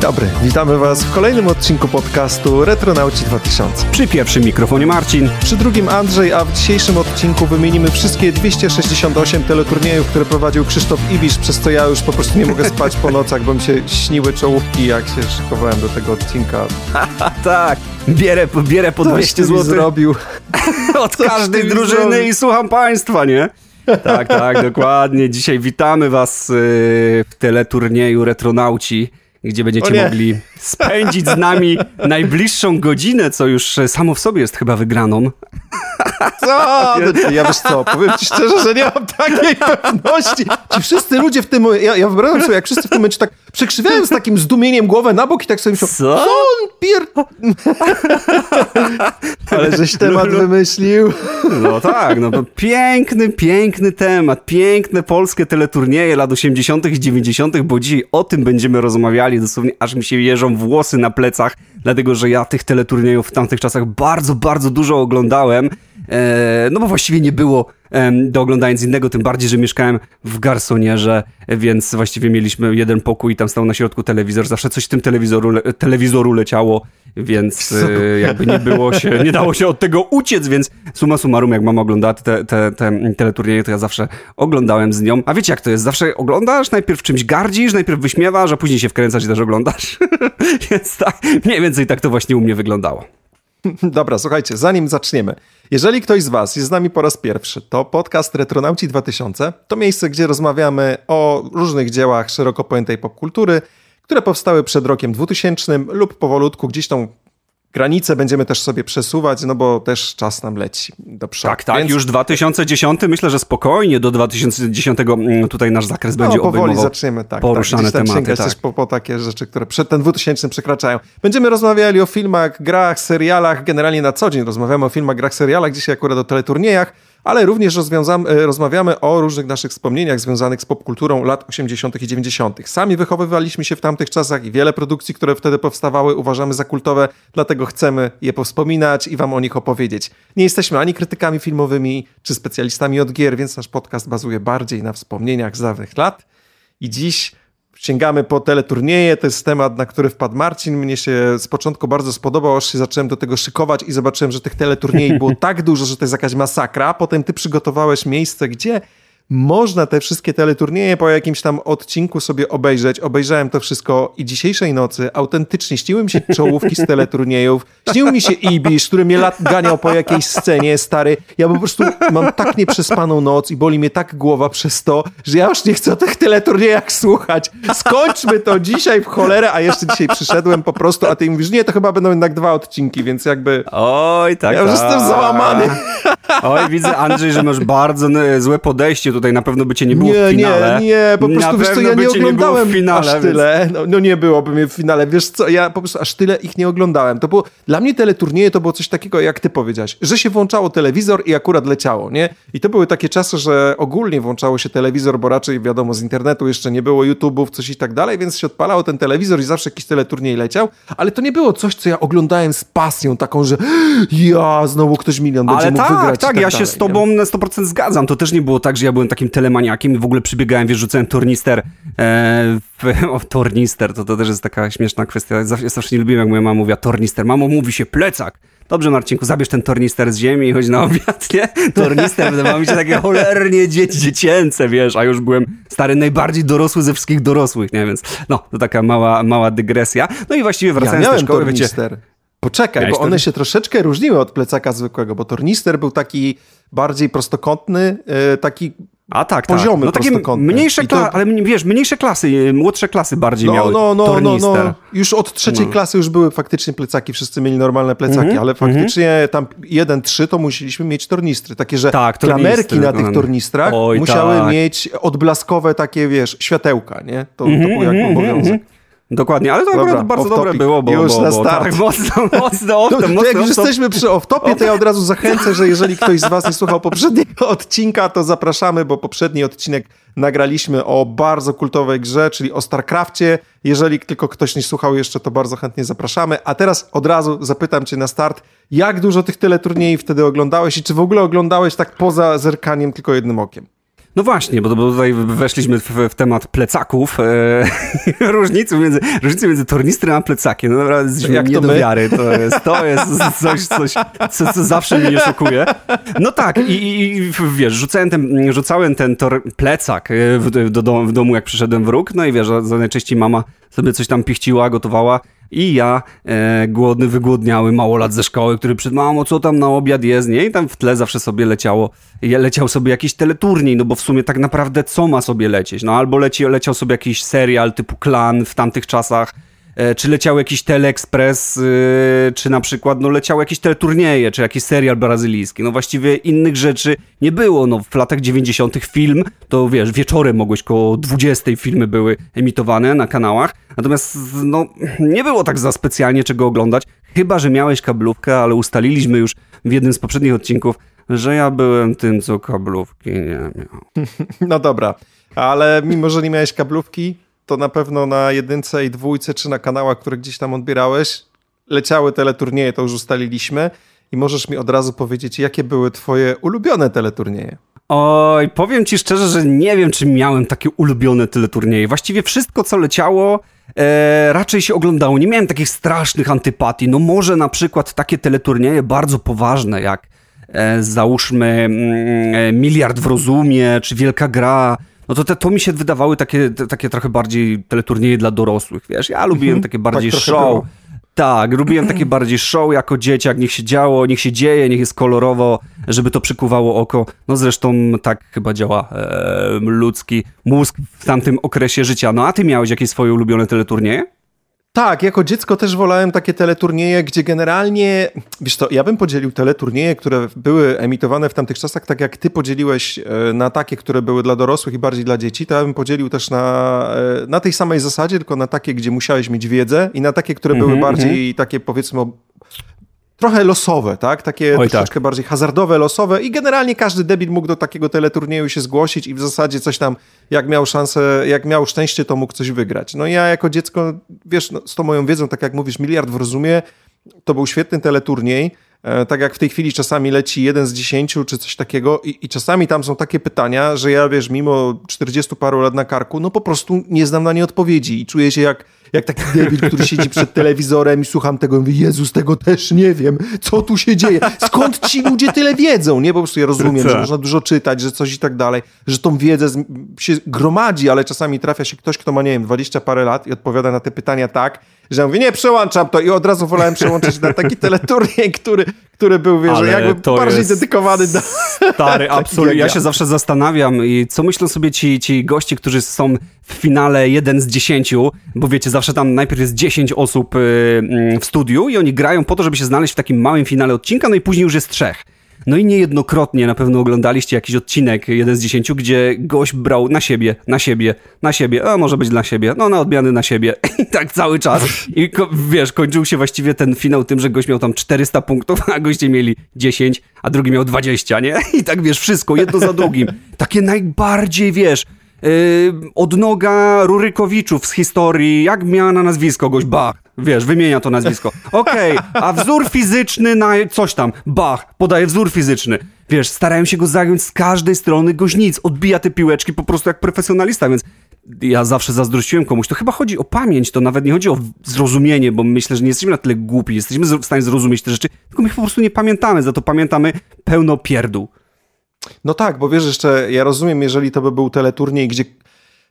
dobry, witamy Was w kolejnym odcinku podcastu Retronauci 2000. Przy pierwszym mikrofonie Marcin. Przy drugim Andrzej, a w dzisiejszym odcinku wymienimy wszystkie 268 teleturniejów, które prowadził Krzysztof Ibisz, przez co ja już po prostu nie mogę spać po nocach, bo mi się śniły czołówki, jak się szykowałem do tego odcinka. tak, bierę, bierę po 200 zł zrobił. od każdej drużyny zrobił. i słucham Państwa, nie? Tak, tak, dokładnie. Dzisiaj witamy Was y, w teleturnieju Retronauci gdzie będziecie mogli spędzić z nami najbliższą godzinę, co już samo w sobie jest chyba wygraną. Co? No, ja wiesz co, powiem ci szczerze, że nie mam takiej pewności. Ci wszyscy ludzie w tym, ja, ja wyobrażam sobie, jak wszyscy w tym momencie tak przekrzywiają z takim zdumieniem głowę na bok i tak sobie myślą, co, co on pier... Ale żeś temat wymyślił. No tak, no to piękny, piękny temat, piękne polskie teleturnieje lat 80. i 90., bo dzisiaj o tym będziemy rozmawiali, dosłownie aż mi się jeżą włosy na plecach, dlatego że ja tych teleturniejów w tamtych czasach bardzo, bardzo dużo oglądałem. E, no bo właściwie nie było do oglądania innego, tym bardziej, że mieszkałem w garsonierze, więc właściwie mieliśmy jeden pokój i tam stał na środku telewizor, zawsze coś w tym telewizoru, telewizoru leciało, więc e, jakby nie było się, nie dało się od tego uciec, więc suma summarum, jak mama oglądała te, te, te teleturnieje, to ja zawsze oglądałem z nią. A wiecie jak to jest? Zawsze oglądasz, najpierw czymś gardzisz, najpierw wyśmiewasz, a później się wkręcasz i też oglądasz. więc tak, mniej więcej tak to właśnie u mnie wyglądało. Dobra, słuchajcie, zanim zaczniemy. Jeżeli ktoś z Was jest z nami po raz pierwszy, to podcast Retronauci 2000 to miejsce, gdzie rozmawiamy o różnych dziełach szeroko pojętej popkultury, które powstały przed rokiem 2000 lub powolutku gdzieś tą granice będziemy też sobie przesuwać, no bo też czas nam leci do przodu. Tak, tak, Więc... już 2010, myślę, że spokojnie do 2010 mm, tutaj nasz zakres no, będzie powoli obejmował zaczniemy, tak, poruszane tak, tematy. Tak. po, po takie rzeczy, które przed ten 2000 przekraczają. Będziemy rozmawiali o filmach, grach, serialach, generalnie na co dzień rozmawiamy o filmach, grach, serialach, dzisiaj akurat o teleturniejach, ale również e, rozmawiamy o różnych naszych wspomnieniach związanych z popkulturą lat 80. i 90. Sami wychowywaliśmy się w tamtych czasach i wiele produkcji, które wtedy powstawały, uważamy za kultowe, dlatego chcemy je powspominać i wam o nich opowiedzieć. Nie jesteśmy ani krytykami filmowymi, czy specjalistami od gier, więc nasz podcast bazuje bardziej na wspomnieniach z dawnych lat. I dziś sięgamy po teleturnieje, to jest temat, na który wpadł Marcin. Mnie się z początku bardzo spodobał, aż się zacząłem do tego szykować i zobaczyłem, że tych teleturniejów było tak dużo, że to jest jakaś masakra. Potem ty przygotowałeś miejsce, gdzie można te wszystkie teleturnieje po jakimś tam odcinku sobie obejrzeć. Obejrzałem to wszystko i dzisiejszej nocy autentycznie śniły mi się czołówki z teleturniejów, śnił mi się Ibisz, który mnie lat ganiał po jakiejś scenie, stary. Ja po prostu mam tak nieprzespaną noc i boli mnie tak głowa przez to, że ja już nie chcę o tych teleturniejach słuchać. Skończmy to dzisiaj w cholerę, a jeszcze dzisiaj przyszedłem po prostu, a ty mówisz, nie, to chyba będą jednak dwa odcinki, więc jakby... Oj, tak, Ja już tak. jestem załamany. Oj, widzę, Andrzej, że masz bardzo złe podejście tutaj na pewno by cię nie było nie, w finale. Nie, nie, po prostu wiesz co, ja nie oglądałem nie finale, aż tyle. No, no, nie byłoby mnie w finale, wiesz co, ja po prostu aż tyle ich nie oglądałem. To było, dla mnie teleturnieje to było coś takiego, jak ty powiedziałeś, że się włączało telewizor i akurat leciało, nie? I to były takie czasy, że ogólnie włączało się telewizor, bo raczej wiadomo, z internetu jeszcze nie było YouTube'ów, coś i tak dalej, więc się odpalało ten telewizor i zawsze jakiś teleturniej leciał, ale to nie było coś, co ja oglądałem z pasją taką, że ja, znowu ktoś milion będzie ale mógł tak, wygrać. Tak, tak, ja się z tobą nie? na 100% zgadzam. To też nie było tak, że ja byłem takim telemaniakiem i w ogóle przybiegałem, wiesz, rzucałem tornister. E, w, o, tornister, to, to też jest taka śmieszna kwestia. Zawsze, zawsze nie lubiłem, jak moja mama mówiła tornister. Mamo, mówi się plecak. Dobrze, Marcinku, zabierz ten tornister z ziemi i chodź na obiad, nie? Tornister, wydawało mi się takie cholernie dzieci, dziecięce, wiesz, a już byłem stary, najbardziej dorosły ze wszystkich dorosłych, nie? Więc no, to taka mała, mała dygresja. No i właściwie wracając ja do szkoły, tornister. wiecie... Poczekaj, bo one się troszeczkę różniły od plecaka zwykłego, bo tornister był taki bardziej prostokątny, e, taki a tak, poziomy tak. No takie mniejsze klasy, to... ale wiesz, mniejsze klasy, młodsze klasy bardziej no, miały no, no, tornister. No, no. Już od trzeciej no. klasy już były faktycznie plecaki, wszyscy mieli normalne plecaki, mm -hmm, ale faktycznie mm -hmm. tam jeden, trzy to musieliśmy mieć tornistry. Takie, że tak, klamerki na tych tornistrach Oj, musiały tak. mieć odblaskowe takie, wiesz, światełka, nie? To, mm -hmm, to był jak mhm, obowiązek. Dokładnie, ale to Dobra, akurat bardzo dobre było, bo, już bo, na start. tak, mocno, mocno off to jak już jesteśmy przy off-topie, to ja od razu zachęcę, że jeżeli ktoś z was nie słuchał poprzedniego odcinka, to zapraszamy, bo poprzedni odcinek nagraliśmy o bardzo kultowej grze, czyli o StarCraftie. Jeżeli tylko ktoś nie słuchał jeszcze, to bardzo chętnie zapraszamy. A teraz od razu zapytam cię na start, jak dużo tych teleturniejów wtedy oglądałeś i czy w ogóle oglądałeś tak poza zerkaniem tylko jednym okiem? No właśnie, bo, bo tutaj weszliśmy w, w temat plecaków. E, różnicy, między, różnicy między tornistrem a plecakiem. No naprawdę jesteśmy Jak nie to do wiary. To jest, to jest coś, coś co, co zawsze mnie szokuje. No tak, i, i wiesz, rzucałem ten, rzucałem ten tor, plecak e, w, do, w domu, jak przyszedłem wróg. No i wiesz, najczęściej mama sobie coś tam pichciła, gotowała. I ja, e, głodny, wygłodniały małolat ze szkoły, który przed mamo, co tam na obiad jest, nie? I tam w tle zawsze sobie leciało, leciał sobie jakiś teleturniej, no bo w sumie tak naprawdę co ma sobie lecieć? No albo leci, leciał sobie jakiś serial typu Klan w tamtych czasach, czy leciał jakiś Teleexpress, e, czy na przykład no, leciały jakieś teleturnieje, czy jakiś serial brazylijski. No właściwie innych rzeczy nie było. No, w latach 90. film, to wiesz, wieczorem mogłeś koło 20 filmy były emitowane na kanałach, natomiast no, nie było tak za specjalnie czego oglądać, chyba, że miałeś kablówkę, ale ustaliliśmy już w jednym z poprzednich odcinków, że ja byłem tym, co kablówki nie miał. No dobra, ale mimo, że nie miałeś kablówki, to na pewno na jedynce i dwójce, czy na kanałach, które gdzieś tam odbierałeś, leciały teleturnieje, to już ustaliliśmy. I możesz mi od razu powiedzieć, jakie były twoje ulubione teleturnieje? Oj, powiem ci szczerze, że nie wiem, czy miałem takie ulubione teleturnieje. Właściwie wszystko, co leciało, e, raczej się oglądało. Nie miałem takich strasznych antypatii. No może na przykład takie teleturnieje bardzo poważne, jak e, załóżmy mm, e, Miliard w Rozumie, czy Wielka Gra, no to te, to mi się wydawały takie, takie trochę bardziej teleturnieje dla dorosłych, wiesz, ja lubiłem mhm. takie bardziej tak show, tak, lubiłem takie bardziej show jako dzieciak, niech się działo, niech się dzieje, niech jest kolorowo, żeby to przykuwało oko. No zresztą tak chyba działa e, ludzki mózg w tamtym okresie życia. No a ty miałeś jakieś swoje ulubione teleturnieje? Tak, jako dziecko też wolałem takie teleturnieje, gdzie generalnie, wiesz to, ja bym podzielił teleturnieje, które były emitowane w tamtych czasach, tak jak ty podzieliłeś e, na takie, które były dla dorosłych i bardziej dla dzieci, to ja bym podzielił też na, e, na tej samej zasadzie, tylko na takie, gdzie musiałeś mieć wiedzę i na takie, które mm -hmm, były mhm, bardziej mm -hmm. takie powiedzmy trochę losowe, tak? Takie Oj, troszeczkę tak. bardziej hazardowe, losowe i generalnie każdy debil mógł do takiego teleturnieju się zgłosić i w zasadzie coś tam, jak miał szansę, jak miał szczęście, to mógł coś wygrać. No ja jako dziecko, wiesz, no, z tą moją wiedzą, tak jak mówisz, miliard w rozumie, to był świetny teleturniej, e, tak jak w tej chwili czasami leci jeden z dziesięciu czy coś takiego i, i, czasami tam są takie pytania, że ja, wiesz, mimo 40 paru lat na karku, no po prostu nie znam na nie odpowiedzi i czuję się jak jak taki debil, który siedzi przed telewizorem i słucham tego i mówię, Jezus, tego też nie wiem, co tu się dzieje, skąd ci ludzie tyle wiedzą, nie? Po prostu ja rozumiem, że można dużo czytać, że coś i tak dalej, że tą wiedzę się gromadzi, ale czasami trafia się ktoś, kto ma, nie wiem, 20 parę lat i odpowiada na te pytania tak, że ja mówię, nie, przełączam to. I od razu wolałem przełączyć na taki teleturniej, który, który był, wiesz, jakby bardziej dedykowany do... Stary, absolutnie. Ja się zawsze zastanawiam i co myślą sobie ci, ci goście, którzy są w finale jeden z dziesięciu, bo wiecie, zawsze tam najpierw jest 10 osób y, mm, w studiu i oni grają po to, żeby się znaleźć w takim małym finale odcinka, no i później już jest trzech. No i niejednokrotnie na pewno oglądaliście jakiś odcinek, jeden z dziesięciu, gdzie gość brał na siebie, na siebie, na siebie, a może być dla siebie, no na odmiany na siebie i tak cały czas. I wiesz, kończył się właściwie ten finał tym, że gość miał tam 400 punktów, a goście mieli 10, a drugi miał 20, nie? I tak wiesz, wszystko, jedno za drugim. Takie najbardziej, wiesz, odnoga Rurykowiczów z historii, jak miała na nazwisko goś, Bach, wiesz, wymienia to nazwisko. Okej, okay, a wzór fizyczny na coś tam, Bach, podaje wzór fizyczny. Wiesz, starają się go zająć z każdej strony, goś nic, odbija te piłeczki po prostu jak profesjonalista, więc ja zawsze zazdrościłem komuś. To chyba chodzi o pamięć, to nawet nie chodzi o zrozumienie, bo myślę, że nie jesteśmy na tyle głupi, jesteśmy w stanie zrozumieć te rzeczy, tylko my po prostu nie pamiętamy, za to pamiętamy pełno pierdół. No tak, bo wiesz, jeszcze ja rozumiem, jeżeli to by był teleturniej, gdzie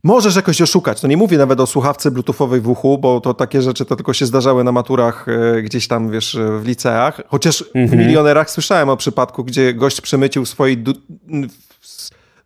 możesz jakoś oszukać. No nie mówię nawet o słuchawce bluetoothowej w uchu, bo to takie rzeczy to tylko się zdarzały na maturach e, gdzieś tam, wiesz, w liceach. Chociaż mhm. w milionerach słyszałem o przypadku, gdzie gość przemycił swojej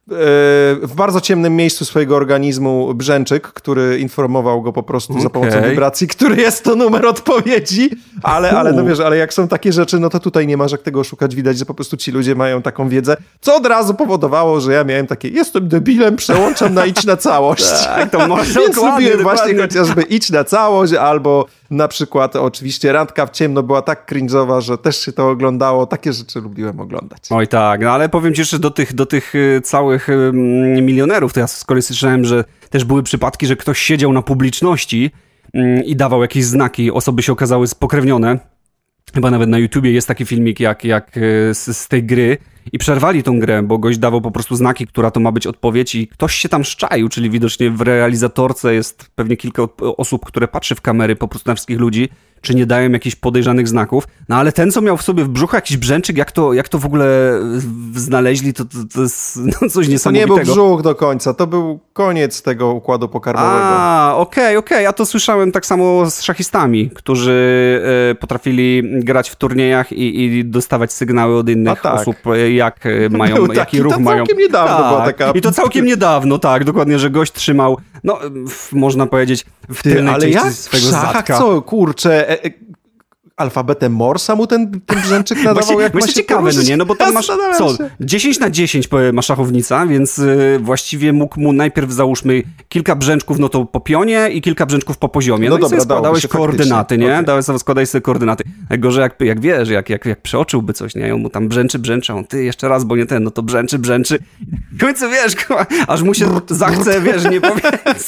w bardzo ciemnym miejscu swojego organizmu brzęczyk, który informował go po prostu okay. za pomocą wibracji, który jest to numer odpowiedzi, ale, ale no wiesz, ale jak są takie rzeczy, no to tutaj nie masz jak tego szukać, widać, że po prostu ci ludzie mają taką wiedzę, co od razu powodowało, że ja miałem takie, jestem debilem, przełączam na idź na całość. tak, to może Więc lubiłem właśnie chociażby idź na całość, albo na przykład oczywiście Randka w ciemno była tak cringe'owa, że też się to oglądało. Takie rzeczy lubiłem oglądać. Oj tak, no ale powiem ci jeszcze do tych, do tych y, całych y, milionerów, to ja z kolei słyszałem, że też były przypadki, że ktoś siedział na publiczności mm, i dawał jakieś znaki, osoby się okazały spokrewnione. Chyba nawet na YouTubie jest taki filmik jak, jak y, z, z tej gry i przerwali tą grę, bo gość dawał po prostu znaki, która to ma być odpowiedź i ktoś się tam szczaił, czyli widocznie w realizatorce jest pewnie kilka osób, które patrzy w kamery po prostu na wszystkich ludzi czy nie dają jakichś podejrzanych znaków. No ale ten, co miał w sobie w brzuchu jakiś brzęczyk, jak to, jak to w ogóle znaleźli, to, to, to jest no, coś niesamowitego. To nie był brzuch do końca, to był koniec tego układu pokarmowego. A, okej, okay, okej, okay. ja to słyszałem tak samo z szachistami, którzy y, potrafili grać w turniejach i, i dostawać sygnały od innych tak. osób, jak e, mają, był jaki ruch mają. całkiem niedawno tak. była taka... I to całkiem niedawno, tak, dokładnie, że gość trzymał, no, w, można powiedzieć, w Ty, tylnej ale części jak swojego w szachach, zadka. co, kurczę, e, e, alfabetem Morsa mu ten, ten brzęczyk nadawał, właśnie, jak właśnie ciekawe, poruszyć? no nie, no bo tam masz, co, 10 na 10 ma szachownica, więc y, właściwie mógł mu najpierw załóżmy kilka brzęczków, no to po pionie i kilka brzęczków po poziomie, no, No dobra, składałeś koordynaty, faktycznie. nie, Okej. dałeś sobie, składałeś sobie koordynaty. Gorzej jak, jak wiesz, jak, jak, jak przeoczyłby coś, nie, I on mu tam brzęczy, brzęczy, on ty jeszcze raz, bo nie ten, no to brzęczy, brzęczy. W końcu wiesz, aż mu się zachce, wiesz, nie powiedz.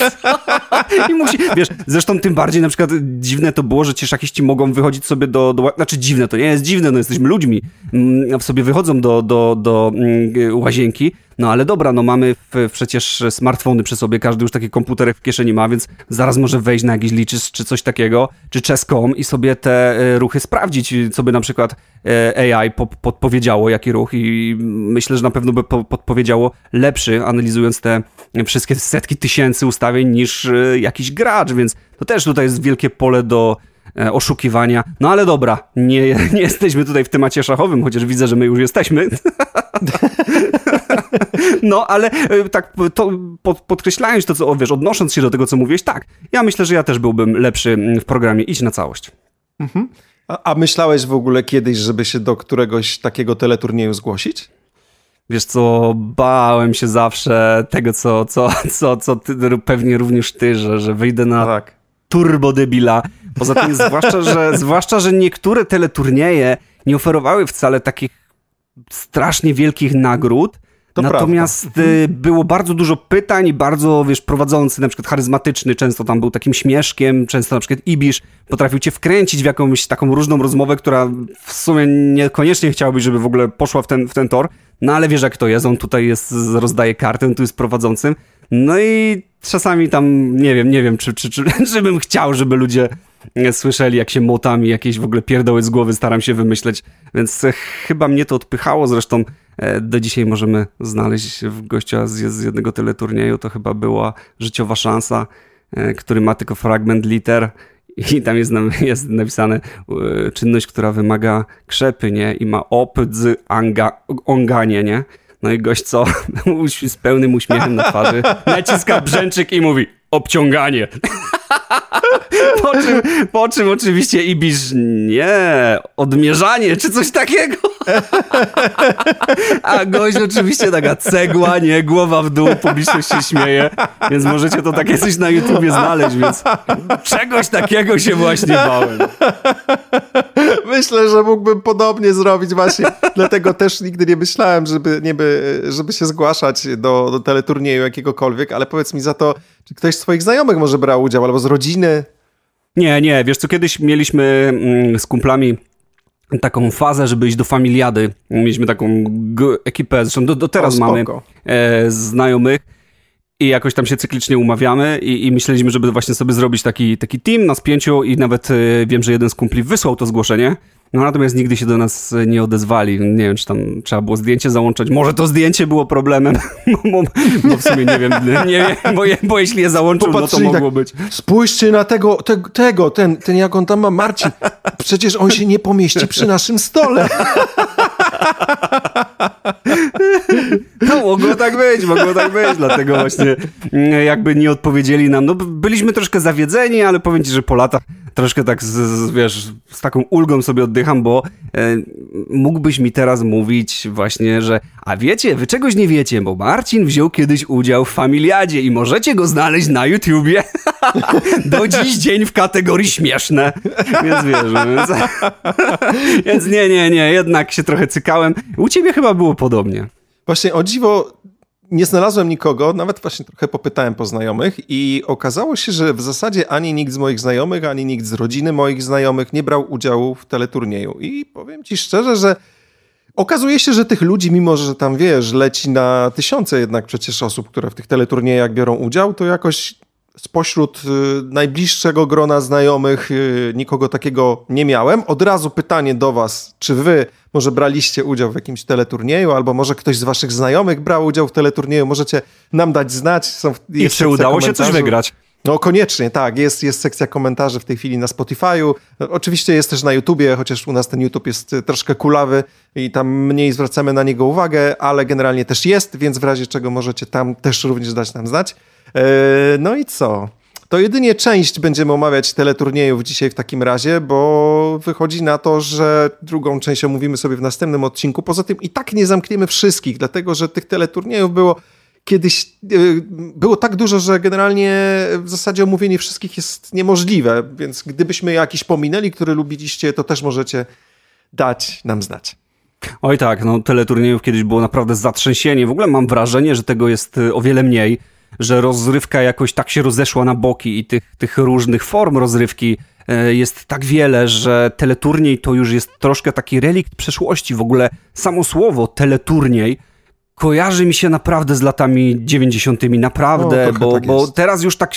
I musi, wiesz, zresztą tym bardziej na przykład dziwne to było, że ci szachiści mogą wychodzić sobie do, do znaczy dziwne, to nie jest dziwne, no jesteśmy ludźmi, mm, sobie wychodzą do, do, do mm, łazienki, no ale dobra, no mamy w, przecież smartfony przy sobie, każdy już taki komputerek w kieszeni ma, więc zaraz może wejść na jakiś liczys czy coś takiego, czy chess.com i sobie te e, ruchy sprawdzić, co by na przykład e, AI po, podpowiedziało, jaki ruch i myślę, że na pewno by po, podpowiedziało lepszy, analizując te wszystkie setki tysięcy ustawień niż e, jakiś gracz, więc to też tutaj jest wielkie pole do oszukiwania. No ale dobra, nie, nie jesteśmy tutaj w temacie szachowym, chociaż widzę, że my już jesteśmy. No, ale e, tak to, pod, podkreślając to, co wiesz, odnosząc się do tego, co mówiłeś, tak, ja myślę, że ja też byłbym lepszy w programie Idź na całość. A, a myślałeś w ogóle kiedyś, żeby się do któregoś takiego teleturnieju zgłosić? Wiesz co, bałem się zawsze tego, co, co, co, co ty, pewnie również ty, że, że wyjdę na Tak. turbodebila. Poza tym, zwłaszcza że, zwłaszcza, że niektóre teleturnieje nie oferowały wcale takich strasznie wielkich nagród. To Natomiast y, było bardzo dużo pytań, bardzo, wiesz, prowadzący, na przykład charyzmatyczny, często tam był takim śmieszkiem, często na przykład Ibisz potrafił cię wkręcić w jakąś taką różną rozmowę, która w sumie niekoniecznie chciałbyś, żeby w ogóle poszła w ten, w ten tor, no ale wiesz jak to jest, on tutaj jest, rozdaje kartę, on tu jest prowadzącym, no i czasami tam, nie wiem, nie wiem, czy, czy, czy, czy bym chciał, żeby ludzie słyszeli, jak się motam i jakieś w ogóle pierdoły z głowy staram się wymyśleć, więc e, chyba mnie to odpychało, zresztą e, do dzisiaj możemy znaleźć w gościa z, jednego teleturnieju, to chyba była życiowa szansa, e, który ma tylko fragment liter i tam jest, jest napisane e, czynność, która wymaga krzepy, nie? I ma op, dz, anga, onganie, nie? No i gość co? Z pełnym uśmiechem na twarzy naciska brzęczyk i mówi obciąganie. Po czym, po czym oczywiście Ibisz, nie, odmierzanie, czy coś takiego. A gość oczywiście taka cegła, nie, głowa w dół, publiczność się śmieje, więc możecie to takie coś na YouTubie znaleźć, więc czegoś takiego się właśnie bałem. Myślę, że mógłbym podobnie zrobić właśnie. Dlatego też nigdy nie myślałem, żeby, nie by, żeby się zgłaszać do, do teleturnieju jakiegokolwiek, ale powiedz mi za to, czy ktoś z twoich znajomych może brał udział, albo z rodziny? Nie, nie, wiesz co, kiedyś mieliśmy mm, z kumplami taką fazę, żeby iść do familiady. Mieliśmy taką ekipę, zresztą do, do teraz O, mamy e, znajomych i jakoś tam się cyklicznie umawiamy i, i myśleliśmy, żeby właśnie sobie zrobić taki, taki team na spięciu i nawet e, wiem, że jeden z kumpli wysłał to zgłoszenie, no natomiast nigdy się do nas e, nie odezwali. Nie wiem, czy tam trzeba było zdjęcie załączać. Może to zdjęcie było problemem, bo, bo w sumie nie wiem, nie wiem, bo, bo jeśli je załączył, no to mogło tak, być. Spójrzcie na tego, te, tego, ten, ten jak on tam ma, Marcin. Przecież on się nie pomieści przy naszym stole. No, mogło tak być, mogło tak być, dlatego właśnie mm, jakby nie odpowiedzieli nam. No, byliśmy troszkę zawiedzeni, ale powiem ci, że po latach troszkę tak, z, z, wiesz, z taką ulgą sobie oddycham, bo e, mógłbyś mi teraz mówić właśnie, że a wiecie, wy czegoś nie wiecie, bo Marcin wziął kiedyś udział w Familiadzie i możecie go znaleźć na YouTubie. Do dziś dzień w kategorii śmieszne. Więc wiesz, więc, więc nie, nie, nie, jednak się trochę cykałem. U ciebie chyba było podobnie. Właśnie o dziwo nie znalazłem nikogo, nawet właśnie trochę popytałem po znajomych i okazało się, że w zasadzie ani nikt z moich znajomych, ani nikt z rodziny moich znajomych nie brał udziału w teleturnieju. I powiem ci szczerze, że Okazuje się, że tych ludzi, mimo że tam wiesz, leci na tysiące jednak przecież osób, które w tych teleturniejach biorą udział, to jakoś spośród y, najbliższego grona znajomych y, nikogo takiego nie miałem. Od razu pytanie do Was, czy Wy może braliście udział w jakimś teleturnieju, albo może ktoś z Waszych znajomych brał udział w teleturnieju, możecie nam dać znać. Są, I czy udało się coś wygrać? No koniecznie, tak. Jest, jest sekcja komentarzy w tej chwili na Spotify'u. Oczywiście jest też na YouTubie, chociaż u nas ten YouTube jest y, troszkę kulawy i tam mniej zwracamy na niego uwagę, ale generalnie też jest, więc w razie czego możecie tam też również dać nam znać. E, no i co? To jedynie część będziemy omawiać teleturniejów dzisiaj w takim razie, bo wychodzi na to, że drugą część omówimy sobie w następnym odcinku. Poza tym i tak nie zamkniemy wszystkich, dlatego że tych teleturniejów było kiedyś e, było tak dużo, że generalnie w zasadzie omówienie wszystkich jest niemożliwe, więc gdybyśmy jakiś pominęli, który lubiliście, to też możecie dać nam znać. Oj tak, no teleturniejów kiedyś było naprawdę zatrzęsienie. W ogóle mam wrażenie, że tego jest e, o wiele mniej, że rozrywka jakoś tak się rozeszła na boki i tych, tych różnych form rozrywki e, jest tak wiele, że teleturniej to już jest troszkę taki relikt przeszłości. W ogóle samo słowo teleturniej kojarzy mi się naprawdę z latami 90. Naprawdę, bo, tak bo teraz już tak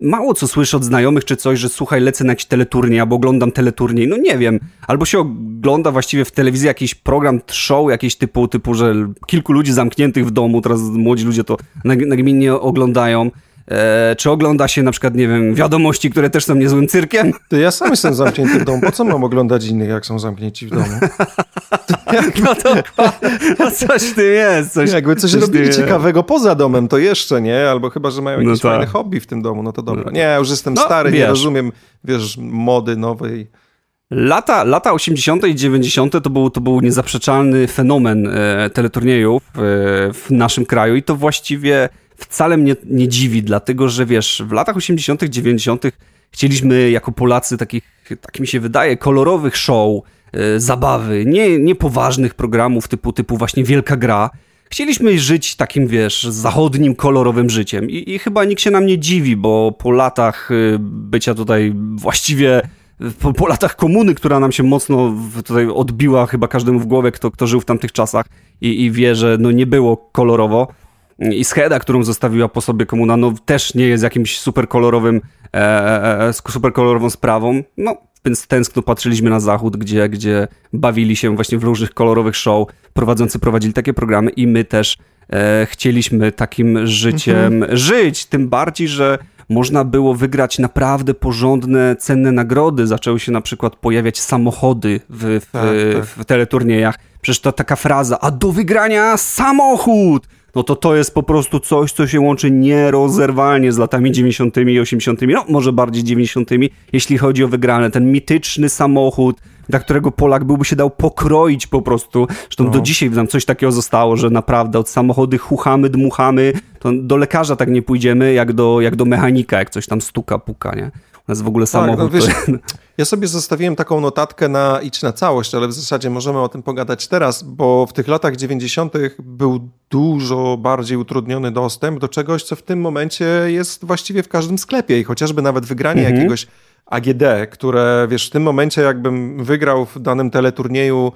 mało co słyszę od znajomych czy coś, że słuchaj, lecę na jakiś teleturniej albo oglądam teleturniej. No nie wiem. Albo się ogląda właściwie w telewizji jakiś program, show jakiś typu, typu, że kilku ludzi zamkniętych w domu, teraz młodzi ludzie to nagminnie oglądają. E, czy ogląda się na przykład, nie wiem, wiadomości, które też są niezłym cyrkiem? To ja sam jestem zamknięty w domu. Po co mam oglądać innych, jak są zamknięci w domu? no to no coś ty jest. Coś, Jakby coś, coś robili ciekawego poza domem, to jeszcze nie, albo chyba, że mają jakieś no fajne hobby w tym domu, no to dobra. No. Nie, już jestem no, stary, wiesz. nie rozumiem, wiesz, mody nowej. Lata, lata 80. i 90. to był, to był niezaprzeczalny fenomen e, teleturniejów e, w naszym kraju i to właściwie wcale mnie nie dziwi, dlatego że wiesz, w latach 80., 90. chcieliśmy jako Polacy takich, tak mi się wydaje, kolorowych show, yy, zabawy, nie, nie poważnych programów typu, typu właśnie Wielka Gra. Chcieliśmy żyć takim, wiesz, zachodnim, kolorowym życiem I, i chyba nikt się nam nie dziwi, bo po latach yy, bycia tutaj właściwie po, po, latach komuny, która nam się mocno tutaj odbiła chyba każdemu w głowę, kto, kto żył w tamtych czasach i, i wie, że no nie było kolorowo, i scheda, którą zostawiła po sobie komuna, no też nie jest jakimś super kolorowym, e, e, e super kolorową sprawą. No, więc tęskno patrzyliśmy na zachód, gdzie, gdzie bawili się właśnie w różnych kolorowych show. Prowadzący prowadzili takie programy i my też e, chcieliśmy takim życiem mhm. żyć. Tym bardziej, że można było wygrać naprawdę porządne, cenne nagrody. Zaczęły się na przykład pojawiać samochody w, w, tak, tak. w teleturniejach. Przecież to taka fraza, a do wygrania samochód! No to to jest po prostu coś, co się łączy nierozerwalnie z latami 90. i 80., no może bardziej 90., jeśli chodzi o wygrane. Ten mityczny samochód, dla którego Polak byłby się dał pokroić po prostu. Zresztą no. do dzisiaj nam coś takiego zostało, że naprawdę od samochody chuchamy, dmuchamy, to do lekarza tak nie pójdziemy, jak do, jak do mechanika, jak coś tam stuka, puka, nie? U nas w ogóle samochód... Tak, no wiesz, to... Ja sobie zostawiłem taką notatkę na idź na całość, ale w zasadzie możemy o tym pogadać teraz, bo w tych latach 90. był dużo bardziej utrudniony dostęp do czegoś, co w tym momencie jest właściwie w każdym sklepie i chociażby nawet wygranie mhm. jakiegoś AGD, które wiesz, w tym momencie jakbym wygrał w danym teleturnieju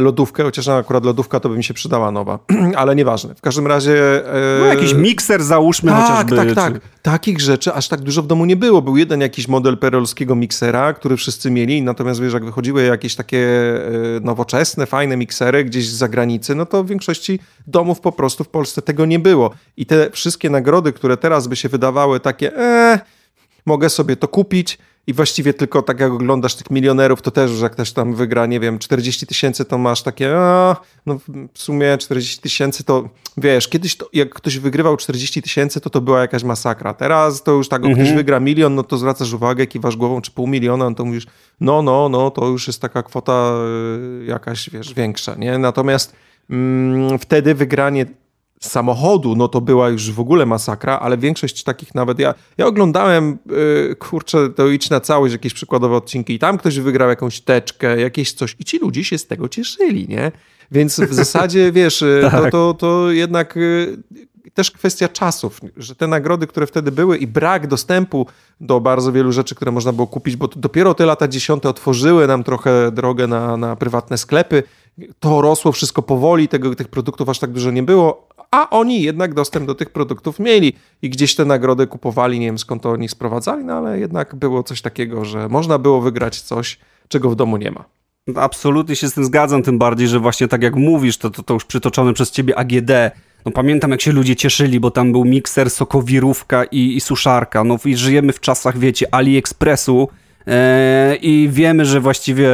lodówkę, chociaż akurat lodówka to by mi się przydała nowa, ale nieważne. W każdym razie... E... No jakiś mikser załóżmy tak, chociażby. Tak, tak, tak. Takich rzeczy aż tak dużo w domu nie było. Był jeden jakiś model perolskiego miksera, który wszyscy mieli, natomiast wiesz, jak wychodziły jakieś takie e, nowoczesne, fajne miksery gdzieś z zagranicy, no to w większości domów po prostu w Polsce tego nie było. I te wszystkie nagrody, które teraz by się wydawały takie, e, mogę sobie to kupić, i właściwie tylko tak jak oglądasz tych milionerów, to też, że jak ktoś tam wygra, nie wiem, 40 tysięcy, to masz takie, a, no w sumie 40 tysięcy to, wiesz, kiedyś to, jak ktoś wygrywał 40 tysięcy, to to była jakaś masakra. Teraz to już tak, jak mhm. ktoś wygra milion, no to zwracasz uwagę, kiwasz głową, czy pół miliona, no to mówisz, no, no, no, to już jest taka kwota y, jakaś, wiesz, większa, nie? Natomiast mm, wtedy wygranie samochodu, no to była już w ogóle masakra, ale większość takich nawet, ja, ja oglądałem, yy, kurczę, to idź na całość jakieś przykładowe odcinki i tam ktoś wygrał jakąś teczkę, jakieś coś i ci ludzie się z tego cieszyli, nie? Więc w zasadzie, wiesz, y, tak. to, to, to jednak y, też kwestia czasów, że te nagrody, które wtedy były i brak dostępu do bardzo wielu rzeczy, które można było kupić, bo dopiero te lata dziesiąte otworzyły nam trochę drogę na, na prywatne sklepy to rosło wszystko powoli, tego, tych produktów aż tak dużo nie było, a oni jednak dostęp do tych produktów mieli. I gdzieś te nagrody kupowali, nie wiem skąd to oni sprowadzali, no ale jednak było coś takiego, że można było wygrać coś, czego w domu nie ma. Absolutnie się z tym zgadzam, tym bardziej, że właśnie tak jak mówisz, to, to, to już przytoczone przez ciebie AGD, no pamiętam jak się ludzie cieszyli, bo tam był mikser, sokowirówka i, i suszarka, no i żyjemy w czasach, wiecie, AliExpressu, e, i wiemy, że właściwie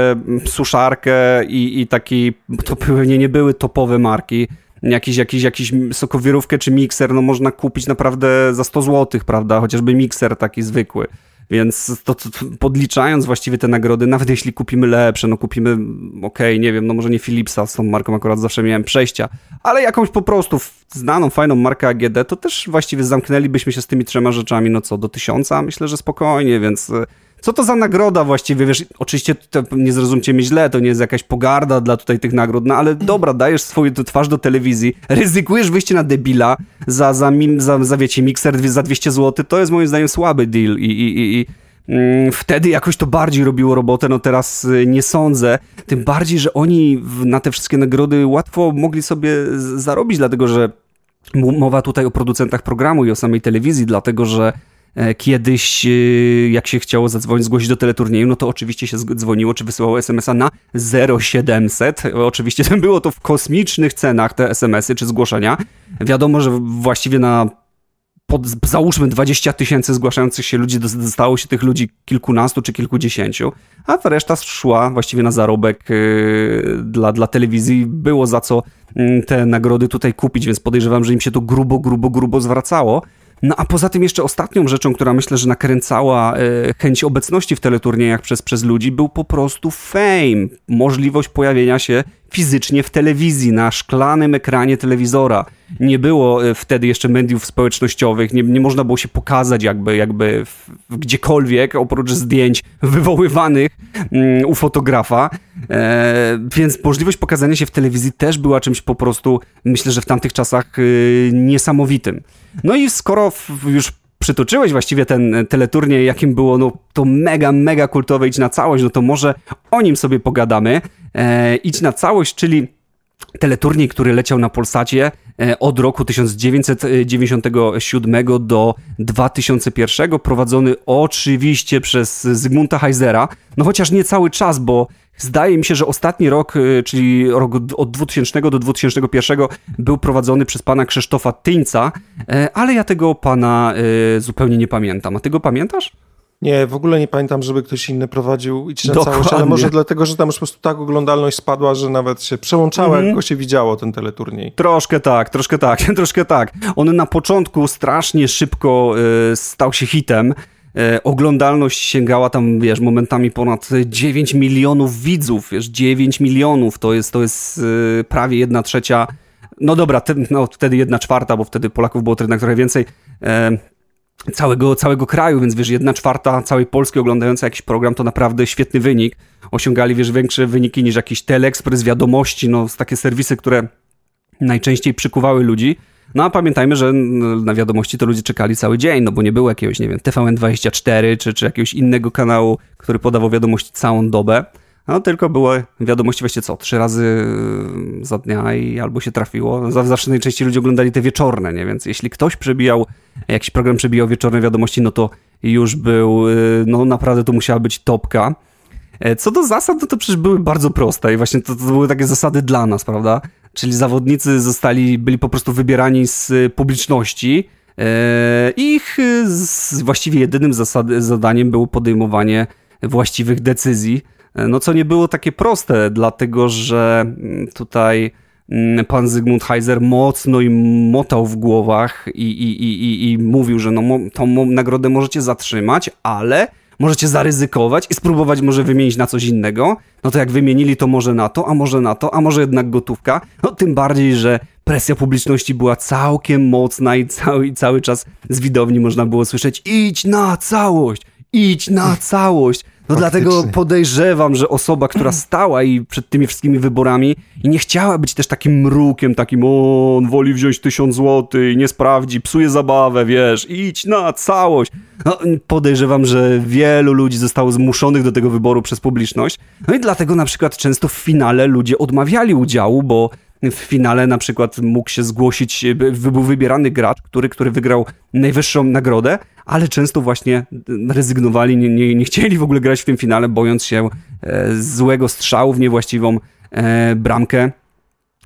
suszarkę i, i taki, to pewnie nie były topowe marki, jakiś, jakiś, jakiś sokowirówkę czy mikser, no można kupić naprawdę za 100 zł, prawda, chociażby mikser taki zwykły. Więc to, to, podliczając właściwie te nagrody, nawet jeśli kupimy lepsze, no kupimy, okej, okay, nie wiem, no może nie Philipsa, z tą marką akurat zawsze miałem przejścia, ale jakąś po prostu znaną, fajną markę AGD, to też właściwie zamknęlibyśmy się z tymi trzema rzeczami, no co, do tysiąca? Myślę, że spokojnie, więc co to za nagroda właściwie? Wiesz, oczywiście nie zrozumcie mnie źle, to nie jest jakaś pogarda dla tutaj tych nagród, no ale dobra, dajesz swoją twarz do telewizji, ryzykujesz wyjście na debila za, za, za, za wiecie, mikser za 200 zł, to jest moim zdaniem słaby deal i, i, i, i mm, wtedy jakoś to bardziej robiło robotę, no teraz y, nie sądzę. Tym bardziej, że oni na te wszystkie nagrody łatwo mogli sobie zarobić, dlatego że mowa tutaj o producentach programu i o samej telewizji, dlatego że kiedyś, e, jak się chciało zadzwonić, zgłosić do teleturnieju, no to oczywiście się dzwoniło, czy wysyłało SMS-a na 0700. Oczywiście było to w kosmicznych cenach, te SMS-y czy zgłoszenia. Wiadomo, że właściwie na pod, załóżmy 20 tysięcy zgłaszających się ludzi, dostało się tych ludzi kilkunastu czy kilkudziesięciu, a ta reszta szła właściwie na zarobek yy, dla, dla telewizji. Było za co yy, te nagrody tutaj kupić, więc podejrzewam, że im się to grubo, grubo, grubo zwracało. No a poza tym jeszcze ostatnią rzeczą, która myślę, że nakręcała e, chęć obecności w teleturniejach przez, przez ludzi, był po prostu fame. Możliwość pojawienia się fizycznie w telewizji, na szklanym ekranie telewizora. Nie było e, wtedy jeszcze mediów społecznościowych, nie, nie można było się pokazać jakby, jakby w, w gdziekolwiek, oprócz zdjęć wywoływanych mm, u fotografa. E, więc możliwość pokazania się w telewizji też była czymś po prostu, myślę, że w tamtych czasach y, niesamowitym. No i skoro już przytoczyłeś właściwie ten teleturniej, jakim było no, to mega, mega kultowe Idź na całość, no to może o nim sobie pogadamy. E, idź na całość, czyli teleturniej, który leciał na Polsacie e, od roku 1997 do 2001, prowadzony oczywiście przez Zygmunta Heisera, no chociaż nie cały czas, bo Zdaje mi się, że ostatni rok, y, czyli rok od 2000 do 2001 był prowadzony przez pana Krzysztofa Tyńca, e, ale ja tego pana zupełnie nie pamiętam. A ty go pamiętasz? Nie, w ogóle nie pamiętam, żeby ktoś inny prowadził Idź na Dokładnie. całość, ale może dlatego, że tam już po prostu tak oglądalność spadła, że nawet się przełączała, -hmm. jak go się widziało ten teleturniej. Troszkę tak, troszkę tak, troszkę tak. On na początku strasznie szybko y, stał się hitem. E, oglądalność sięgała tam, wiesz, momentami ponad 9 milionów widzów, wiesz, 9 milionów to jest, to jest e, prawie jedna trzecia, no dobra, te, no, wtedy jedna czwarta, bo wtedy Polaków było trochę więcej, e, całego, całego kraju, więc wiesz, jedna czwarta całej Polski oglądająca jakiś program to naprawdę świetny wynik. Osiągali, wiesz, większe wyniki niż jakiś Teleexpress, wiadomości, no, takie serwisy, które najczęściej przykuwały ludzi. No a pamiętajmy, że na wiadomości to ludzie czekali cały dzień, no bo nie było jakiegoś, nie wiem, TVN24 czy, czy jakiegoś innego kanału, który podawał wiadomości całą dobę. No tylko były wiadomości właściwie co, trzy razy za dnia i albo się trafiło. Zawsze najczęściej ludzie oglądali te wieczorne, nie? Więc jeśli ktoś przebijał, jakiś program przebijał wieczorne wiadomości, no to już był, y, no naprawdę to musiała być topka. E, co do zasad, no to przecież były bardzo proste i właśnie to, to były takie zasady dla nas, prawda? Czyli zawodnicy zostali, byli po prostu wybierani z publiczności. E, ich właściwie jedynym zasad, zadaniem było podejmowanie właściwych decyzji. E, no co nie było takie proste, dlatego że mm, tutaj mm, pan Zygmunt Heiser mocno im motał w głowach i, i, i, i mówił, że no, tą nagrodę możecie zatrzymać, ale możecie zaryzykować i spróbować może wymienić na coś innego. No to jak wymienili to może na to, a może na to, a może jednak gotówka. No tym bardziej, że presja publiczności była całkiem mocna i cały, cały czas z widowni można było słyszeć idź na całość, idź na całość. No dlatego podejrzewam, że osoba, która stała i przed tymi wszystkimi wyborami i nie chciała być też takim mrukiem, takim o, on woli wziąć tysiąc złotych, nie sprawdzi, psuje zabawę, wiesz, idź na całość. No, podejrzewam, że wielu ludzi zostało zmuszonych do tego wyboru przez publiczność. No i dlatego na przykład często w finale ludzie odmawiali udziału, bo w finale na przykład mógł się zgłosić, był wybierany gracz, który, który wygrał najwyższą nagrodę, ale często właśnie rezygnowali, nie, nie, nie chcieli w ogóle grać w tym finale, bojąc się e, złego strzału w niewłaściwą e, bramkę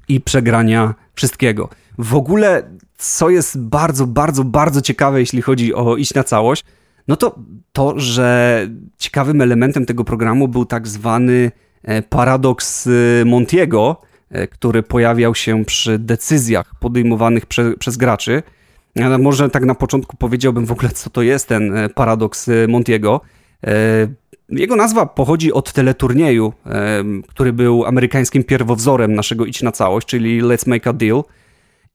i przegrania wszystkiego. W ogóle, co jest bardzo, bardzo, bardzo ciekawe, jeśli chodzi o iść na całość, no to to, że ciekawym elementem tego programu był tak zwany e, paradoks Montiego, który pojawiał się przy decyzjach podejmowanych prze, przez graczy. Może tak na początku powiedziałbym w ogóle, co to jest ten e, paradoks e, Montiego. E, jego nazwa pochodzi od teleturnieju, który był amerykańskim pierwowzorem naszego Idź na całość, czyli Let's Make a Deal.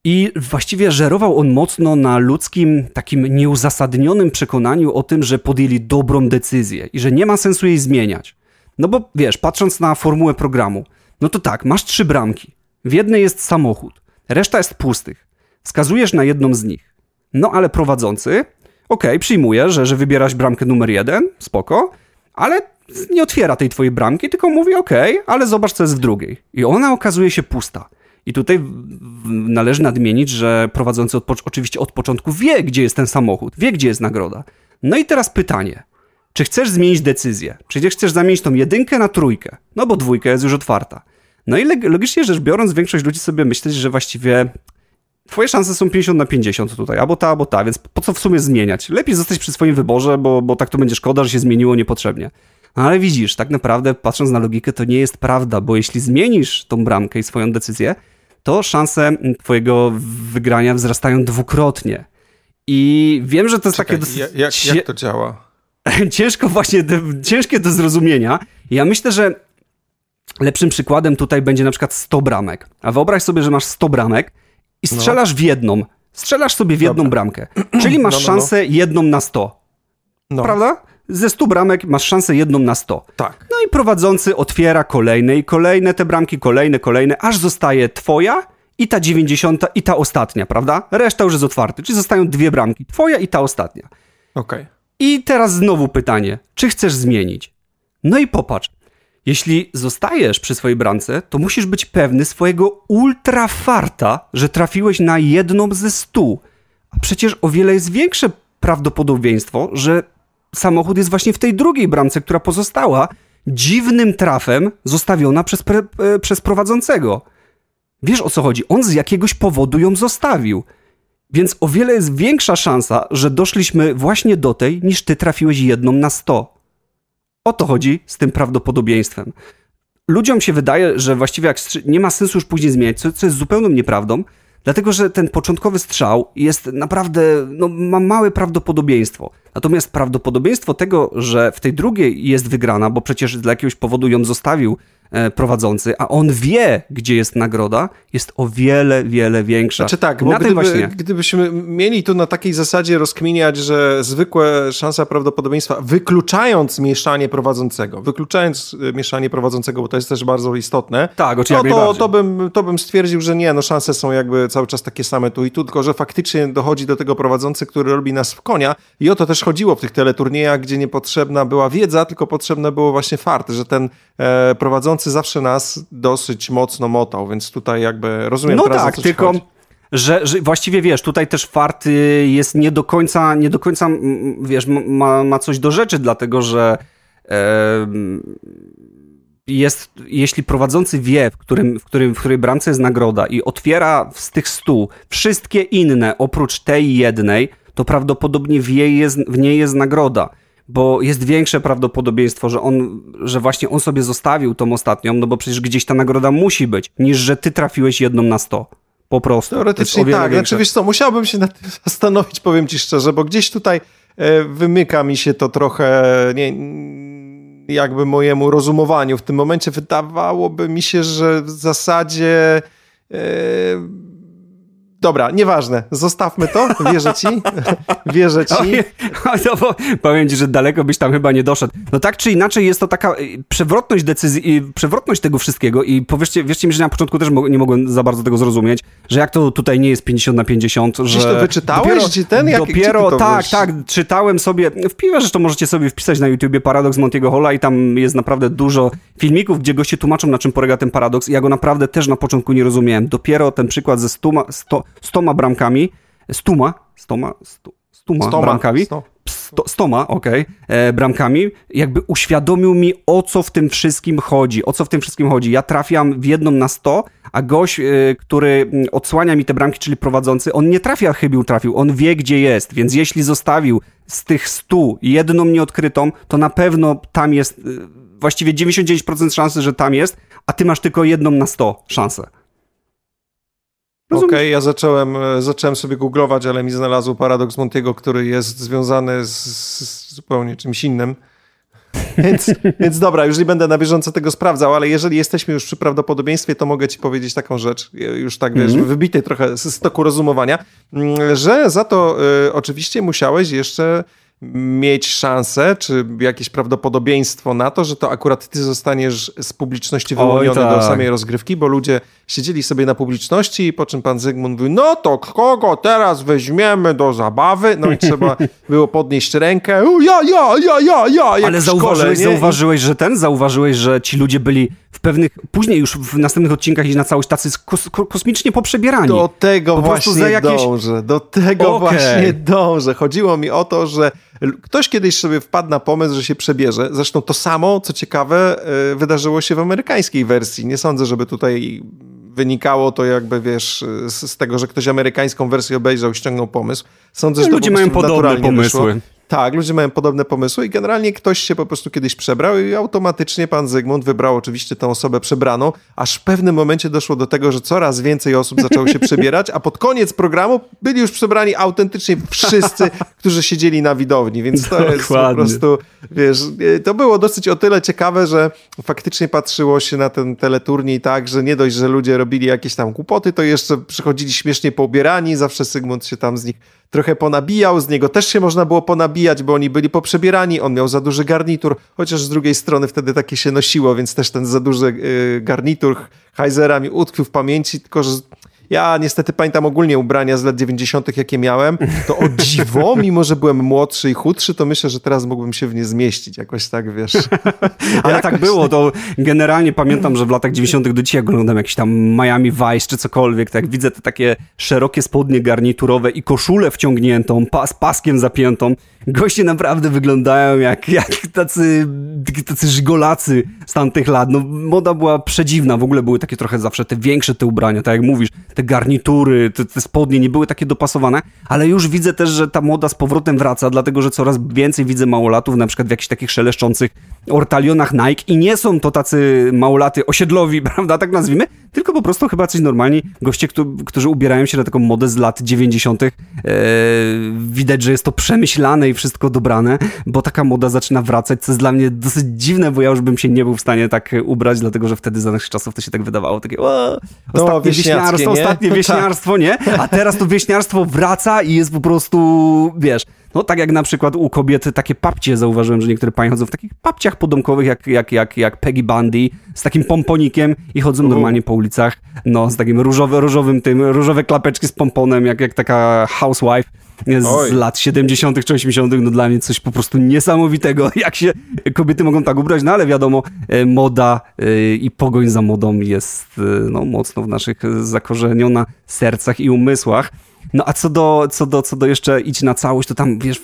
I właściwie żerował on mocno na ludzkim, takim nieuzasadnionym przekonaniu o tym, że podjęli dobrą decyzję i że nie ma sensu jej zmieniać. No bo wiesz, patrząc na formułę programu, no to tak, masz trzy bramki. W jednej jest samochód, reszta jest pustych. Wskazujesz na jedną z nich. No ale prowadzący, okej, okay, że, że wybierasz bramkę numer jeden, spoko, ale nie otwiera tej twojej bramki, tylko mówi okej, okay, ale zobacz, co jest w drugiej. I ona okazuje się pusta. I tutaj należy nadmienić, że prowadzący od, oczywiście od początku wie, gdzie jest ten samochód, wie, gdzie jest nagroda. No i teraz pytanie. Czy chcesz zmienić decyzję? Czy chcesz zamienić tą jedynkę na trójkę? No bo dwójka jest już otwarta. No i logicznie rzecz biorąc, większość ludzi sobie myśli, że właściwie twoje szanse są 50 na 50 tutaj, albo ta, albo ta, więc po co w sumie zmieniać? Lepiej zostać przy swoim wyborze, bo, bo tak to będzie szkoda, że się zmieniło niepotrzebnie. No ale widzisz, tak naprawdę patrząc na logikę, to nie jest prawda, bo jeśli zmienisz tą bramkę i swoją decyzję, to szanse twojego wygrania wzrastają dwukrotnie. I wiem, że to jest Czekaj, takie dosyć... Jak, jak to działa? ciężko właśnie, ciężkie do zrozumienia. Ja myślę, że lepszym przykładem tutaj będzie na przykład 100 bramek. A wyobraź sobie, że masz 100 bramek i no. strzelasz no. w jedną. Strzelasz sobie w jedną Dobra. bramkę. Czyli masz no, no, no. szansę jedną na 100. No. Prawda? Ze 100 bramek masz szansę jedną na 100. Tak. No i prowadzący otwiera kolejne i kolejne te bramki, kolejne, kolejne, aż zostaje twoja i ta 90 i ta ostatnia, prawda? Reszta już jest otwarta, czyli zostają dwie bramki. Twoja i ta ostatnia. Okej. Okay. I teraz znowu pytanie, czy chcesz zmienić? No i popatrz, jeśli zostajesz przy swojej bramce, to musisz być pewny swojego ultrafarta, że trafiłeś na jedną ze stu. A przecież o wiele jest większe prawdopodobieństwo, że samochód jest właśnie w tej drugiej bramce, która pozostała dziwnym trafem zostawiona przez, pre, e, przez prowadzącego. Wiesz o co chodzi? On z jakiegoś powodu ją zostawił. Więc o wiele jest większa szansa, że doszliśmy właśnie do tej, niż ty trafiłeś jedną na sto. O to chodzi z tym prawdopodobieństwem. Ludziom się wydaje, że właściwie jak nie ma sensu już później zmieniać, co, co jest zupełną nieprawdą, dlatego że ten początkowy strzał jest naprawdę, no, ma małe prawdopodobieństwo. Natomiast prawdopodobieństwo tego, że w tej drugiej jest wygrana, bo przecież dla jakiegoś powodu ją zostawił E, prowadzący, a on wie, gdzie jest nagroda, jest o wiele, wiele większa. Znaczy tak, bo gdyby, właśnie... gdybyśmy mieli tu na takiej zasadzie rozkminiać, że zwykłe szansa prawdopodobieństwa, wykluczając mieszanie prowadzącego, wykluczając e, mieszanie prowadzącego, bo to jest też bardzo istotne, tak, oczywiście, no to, to, bym, to bym stwierdził, że nie, no szanse są jakby cały czas takie same tu i tu, tylko że faktycznie dochodzi do tego prowadzący, który robi nas w konia i o to też chodziło w tych teleturniejach, gdzie niepotrzebna była wiedza, tylko potrzebne było właśnie fart, że ten e, prowadzący zawsze nas dosyć mocno motał, więc tutaj jakby rozumiem no teraz, tak, tylko... Że, że, właściwie wiesz, tutaj też fart jest nie do końca, nie do końca, wiesz, ma, ma coś do rzeczy, dlatego że e, jest, jeśli prowadzący wie, w, którym, w, którym, w której bramce jest nagroda i otwiera z tych stu wszystkie inne oprócz tej jednej, to prawdopodobnie w, jej jest, w niej jest nagroda bo jest większe prawdopodobieństwo, że on, że właśnie on sobie zostawił tą ostatnią, no bo przecież gdzieś ta nagroda musi być, niż że ty trafiłeś jedną na sto. Po prostu. Teoretycznie tak. Znaczy, wiesz co, musiałbym się nad tym zastanowić, powiem ci szczerze, bo gdzieś tutaj e, wymyka mi się to trochę, nie, jakby mojemu rozumowaniu. W tym momencie wydawałoby mi się, że w zasadzie e, Dobra, nieważne, zostawmy to, wierzę ci, wierzę ci. No, bo powiem ci, że daleko byś tam chyba nie doszedł. No tak czy inaczej jest to taka y, przewrotność decyzji, przewrotność tego wszystkiego i powiedzcie, wierzcie mi, że na początku też nie mogłem za bardzo tego zrozumieć, że jak to tutaj nie jest 50 na 50, że... Gdzieś to wyczytałeś? Dopiero, ten? Jak, dopiero tak, wiesz? tak, czytałem sobie, wpiwę, że to możecie sobie wpisać na YouTubie Paradoks Montiego Hola i tam jest naprawdę dużo filmików, gdzie goście tłumaczą, na czym polega ten paradoks i ja go naprawdę też na początku nie rozumiałem. Dopiero ten przykład ze stuma, sto, stoma bramkami, stuma, stoma, stu, stuma, stoma bramkami, sto. Sto, stoma, okej, okay, e, bramkami, jakby uświadomił mi, o co w tym wszystkim chodzi, o co w tym wszystkim chodzi. Ja trafiam w jedną na sto, a gość, e, który mm, odsłania mi te bramki, czyli prowadzący, on nie trafia chybił, trafił, on wie, gdzie jest, więc jeśli zostawił z tych stu jedną nieodkrytą, to na pewno tam jest, e, właściwie 99% szansy, że tam jest, a ty masz tylko jedną na sto szansę. Okej, okay, ja zacząłem, e, zacząłem sobie googlować, ale mi znalazł paradoks Montiego, który jest związany z, z zupełnie czymś innym. Więc, więc dobra, już nie będę na bieżąco tego sprawdzał, ale jeżeli jesteśmy już przy prawdopodobieństwie, to mogę ci powiedzieć taką rzecz, już tak wiesz, mm -hmm. wybity trochę z toku rozumowania, mm, że za to y, oczywiście musiałeś jeszcze mieć szansę, czy jakieś prawdopodobieństwo na to, że to akurat ty zostaniesz z publiczności wyłoniony tak. do samej rozgrywki, bo ludzie siedzieli sobie na publiczności, po czym pan Zygmunt mówił, no to kogo teraz weźmiemy do zabawy? No i trzeba było podnieść rękę, ja, ja, ja, ja, ja. Ale zauważyłeś, szkole, zauważyłeś, że ten, zauważyłeś, że ci ludzie byli w pewnych, później już w następnych odcinkach i na całość tacy kos, kosmicznie poprzebierani. Do tego po właśnie jakieś... dążę, do tego okay. właśnie dążę. Chodziło mi o to, że ktoś kiedyś sobie wpadł na pomysł, że się przebierze. Zresztą to samo, co ciekawe, e, wydarzyło się w amerykańskiej wersji. Nie sądzę, żeby tutaj wynikało to jakby, wiesz, z, z, tego, że ktoś amerykańską wersję obejrzał, ściągnął pomysł. Sądzę, że to ludzie mają podobne pomysły. Wyszło. Tak, ludzie mają podobne pomysły i generalnie ktoś się po prostu kiedyś przebrał i automatycznie pan Zygmunt wybrał oczywiście tę osobę przebraną, aż w pewnym momencie doszło do tego, że coraz więcej osób zaczęło się przebierać, a pod koniec programu byli już przebrani autentycznie wszyscy, którzy siedzieli na widowni, więc to Dokładnie. jest po prostu, wiesz, to było dosyć o tyle ciekawe, że faktycznie patrzyło się na ten teleturniej tak, że nie dość, że ludzie robili jakieś tam głupoty, to jeszcze przychodzili śmiesznie poubierani, zawsze Zygmunt się tam z nich trochę ponabijał, z niego też się można było ponabijać, bo oni byli poprzebierani, on miał za duży garnitur, chociaż z drugiej strony wtedy takie się nosiło, więc też ten za duży y, garnitur Heizera mi utkwił w pamięci, tylko że ja niestety pamiętam ogólnie ubrania z lat 90., jakie miałem. To o dziwo, mimo że byłem młodszy i chudszy, to myślę, że teraz mógłbym się w nie zmieścić. Jakoś tak, wiesz. Ale jakoś... tak było. To generalnie pamiętam, że w latach 90. do dzisiaj oglądam jakiś tam Miami Vice czy cokolwiek. Tak widzę te takie szerokie spodnie garniturowe i koszulę wciągniętą, pas, paskiem zapiętą goście naprawdę wyglądają jak, jak tacy, tacy żigolacy z tamtych lat. No, moda była przedziwna, w ogóle były takie trochę zawsze te większe te ubrania, tak jak mówisz, te garnitury, te, te spodnie nie były takie dopasowane, ale już widzę też, że ta moda z powrotem wraca, dlatego, że coraz więcej widzę małolatów, na przykład w jakichś takich szeleszczących ortalionach Nike i nie są to tacy małolaty osiedlowi, prawda, tak nazwijmy, tylko po prostu chyba coś normalni goście, którzy ubierają się na taką modę z lat 90. Eee, widać, że jest to przemyślane i wszystko dobrane, bo taka moda zaczyna wracać, co jest dla mnie dosyć dziwne, bo ja już bym się nie był w stanie tak ubrać, dlatego że wtedy za naszych czasów to się tak wydawało, takie o, ostatnie no, wieśniarstwo, nie? ostatnie tak. wieśniarstwo, nie? A teraz to wieśniarstwo wraca i jest po prostu, wiesz, no tak jak na przykład u kobiet takie papcie, zauważyłem, że niektóre panie chodzą w takich papciach podomkowych jak, jak, jak, jak Peggy Bundy, z takim pomponikiem i chodzą normalnie po ulicach, no z takim różowy, różowym tym, różowe klapeczki z pomponem, jak, jak taka housewife z Oj. lat 70. czy 80., no dla mnie coś po prostu niesamowitego, jak się kobiety mogą tak ubrać, no ale wiadomo, e, moda e, i pogoń za modą jest e, no, mocno w naszych zakorzeniona sercach i umysłach. No a co do, co do, co do jeszcze iść na całość, to tam, wiesz,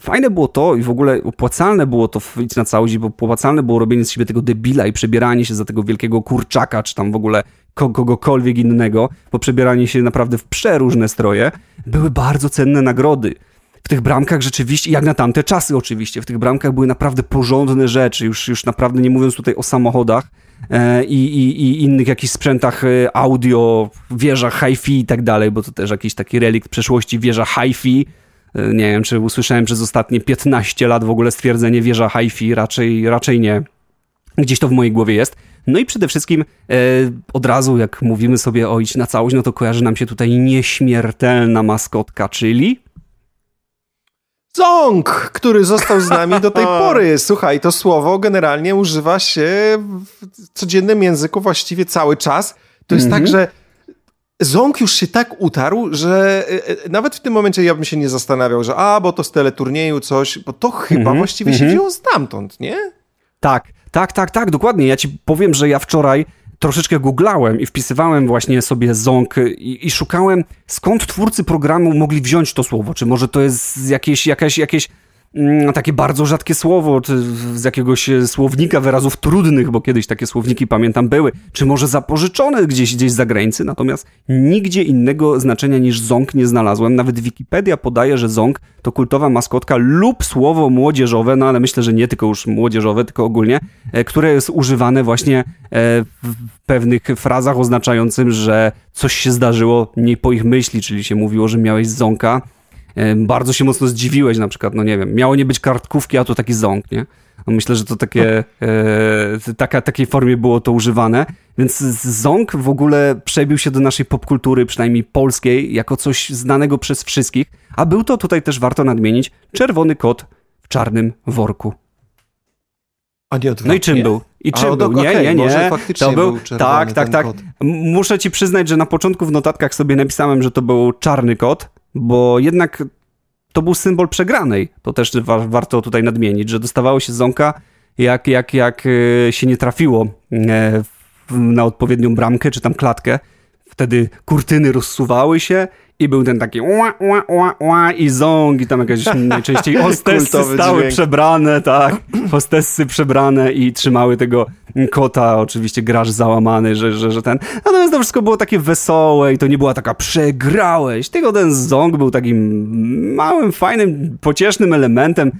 fajne było to i w ogóle opłacalne było to iść na całość, bo opłacalne było robienie z siebie tego debila i przebieranie się za tego wielkiego kurczaka, czy tam w ogóle kogokolwiek innego, bo przebieranie się naprawdę w przeróżne stroje, były bardzo cenne nagrody. W tych bramkach rzeczywiście, jak na tamte czasy oczywiście, w tych bramkach były naprawdę porządne rzeczy, już, już naprawdę nie mówiąc tutaj o samochodach, i, i, i innych jakichś sprzętach e, audio, wieżach hi-fi i tak dalej, bo to też jakiś taki relikt przeszłości, wieża hi-fi. E, nie wiem, czy usłyszałem przez ostatnie 15 lat w ogóle stwierdzenie wieża hi-fi, raczej, raczej nie. Gdzieś to w mojej głowie jest. No i przede wszystkim e, od razu, jak mówimy sobie o iść na całość, no to kojarzy nam się tutaj nieśmiertelna maskotka, czyli... Ząg, który został z nami do tej pory. Słuchaj, to słowo generalnie używa się w codziennym języku właściwie cały czas. To jest mm -hmm. tak, że Ząg już się tak utarł, że e, e, nawet w tym momencie ja bym się nie zastanawiał, że a, bo to z teleturnieju coś, bo to chyba mm -hmm, właściwie mm -hmm. się mhm. wzięło stamtąd, nie? Tak, tak, tak, tak, dokładnie. Ja ci powiem, że ja wczoraj troszeczkę googlałem i wpisywałem właśnie sobie ząg i, i, szukałem, skąd twórcy programu mogli wziąć to słowo. Czy może to jest jakieś, jakieś, jakieś takie bardzo rzadkie słowo z jakiegoś e, słownika wyrazów trudnych, bo kiedyś takie słowniki pamiętam były, czy może zapożyczone gdzieś, gdzieś za granicą, natomiast nigdzie innego znaczenia niż ząg nie znalazłem. Nawet Wikipedia podaje, że ząg to kultowa maskotka lub słowo młodzieżowe, no ale myślę, że nie tylko już młodzieżowe, tylko ogólnie, e, które jest używane właśnie e, w pewnych frazach oznaczającym, że coś się zdarzyło nie po ich myśli, czyli się mówiło, że miałeś ząka, bardzo się mocno zdziwiłeś na przykład, no nie wiem, miało nie być kartkówki, a to taki ząg, nie? No myślę, że to takie, e, taka, takiej formie było to używane, więc ząg w ogóle przebił się do naszej popkultury, przynajmniej polskiej, jako coś znanego przez wszystkich, a był to tutaj też warto nadmienić, czerwony kot w czarnym worku. A nie No i czym był? I czym a, był? Nie, okay, nie, nie. To był, był tak, tak, tak. Kot. Muszę ci przyznać, że na początku w notatkach sobie napisałem, że to był czarny kot, bo jednak to był symbol przegranej. To też wa warto tutaj nadmienić, że dostawało się ząka, jak, jak, jak e, się nie trafiło e, na odpowiednią bramkę czy tam klatkę. Wtedy kurtyny rozsuwały się i był ten taki ła, ła, ła, ła i ząg i tam jakieś najczęściej hostessy stały dźwięk. przebrane, tak, hostessy przebrane i trzymały tego kota, oczywiście graż załamany, że, że, że ten, natomiast to wszystko było takie wesołe i to nie była taka przegrałeś, tylko ten ząg był takim małym, fajnym, pociesznym elementem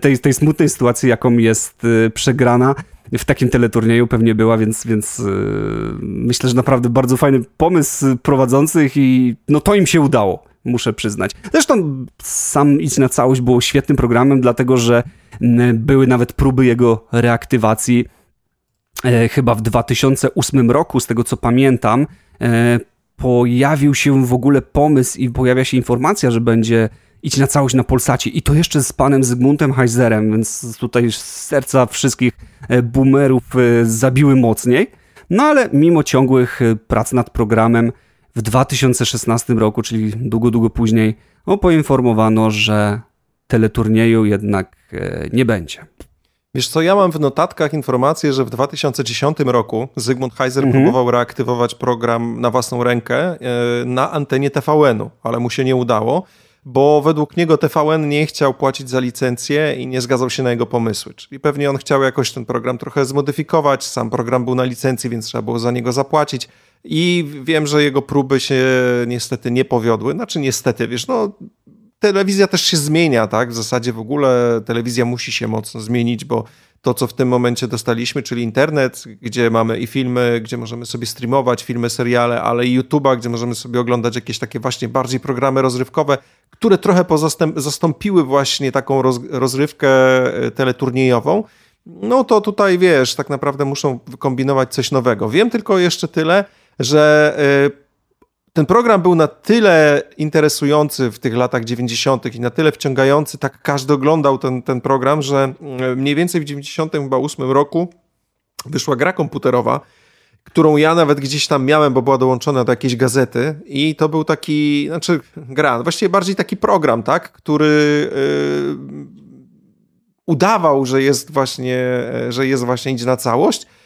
tej, tej smutnej sytuacji, jaką jest y, przegrana w takim teleturnieju pewnie była, więc, więc yy, myślę, że naprawdę bardzo fajny pomysł prowadzących i no to im się udało, muszę przyznać. Zresztą sam Idź na całość było świetnym programem, dlatego że były nawet próby jego reaktywacji e, chyba w 2008 roku, z tego co pamiętam, e, pojawił się w ogóle pomysł i pojawia się informacja, że będzie idź na całość na Polsacie i to jeszcze z panem Zygmuntem Heizerem, więc tutaj serca wszystkich e, boomerów e, zabiły mocniej. No ale mimo ciągłych e, prac nad programem w 2016 roku, czyli długo, długo później, no, poinformowano, że teleturnieju jednak nie będzie. Wiesz co, ja mam w notatkach informację, że w 2010 roku Zygmunt Heiser mhm. próbował reaktywować program na własną rękę na antenie TVN-u, ale mu się nie udało bo według niego TVN nie chciał płacić za licencję i nie zgadzał się na jego pomysły. Czyli pewnie on chciał jakoś ten program trochę zmodyfikować. Sam program był na licencji, więc trzeba było za niego zapłacić. I wiem, że jego próby się niestety nie powiodły. Znaczy, niestety, wiesz, no. Telewizja też się zmienia, tak? W zasadzie w ogóle telewizja musi się mocno zmienić, bo to, co w tym momencie dostaliśmy, czyli internet, gdzie mamy i filmy, gdzie możemy sobie streamować filmy, seriale, ale i YouTube'a, gdzie możemy sobie oglądać jakieś takie właśnie bardziej programy rozrywkowe, które trochę zastąpiły właśnie taką roz, rozrywkę e, teleturniejową, no to tutaj wiesz, tak naprawdę muszą wykombinować coś nowego. Wiem tylko jeszcze tyle, że e, ten program był na tyle interesujący w tych latach 90. i na tyle wciągający, tak każdy oglądał ten, ten program, że mm, mniej więcej w 98 roku wyszła gra komputerowa, którą ja nawet gdzieś tam miałem, bo była dołączona do jakiejś gazety i to był taki, znaczy gra, właściwie bardziej taki program, tak, który yy, udawał, że jest właśnie, że jest właśnie idzie na całość, E,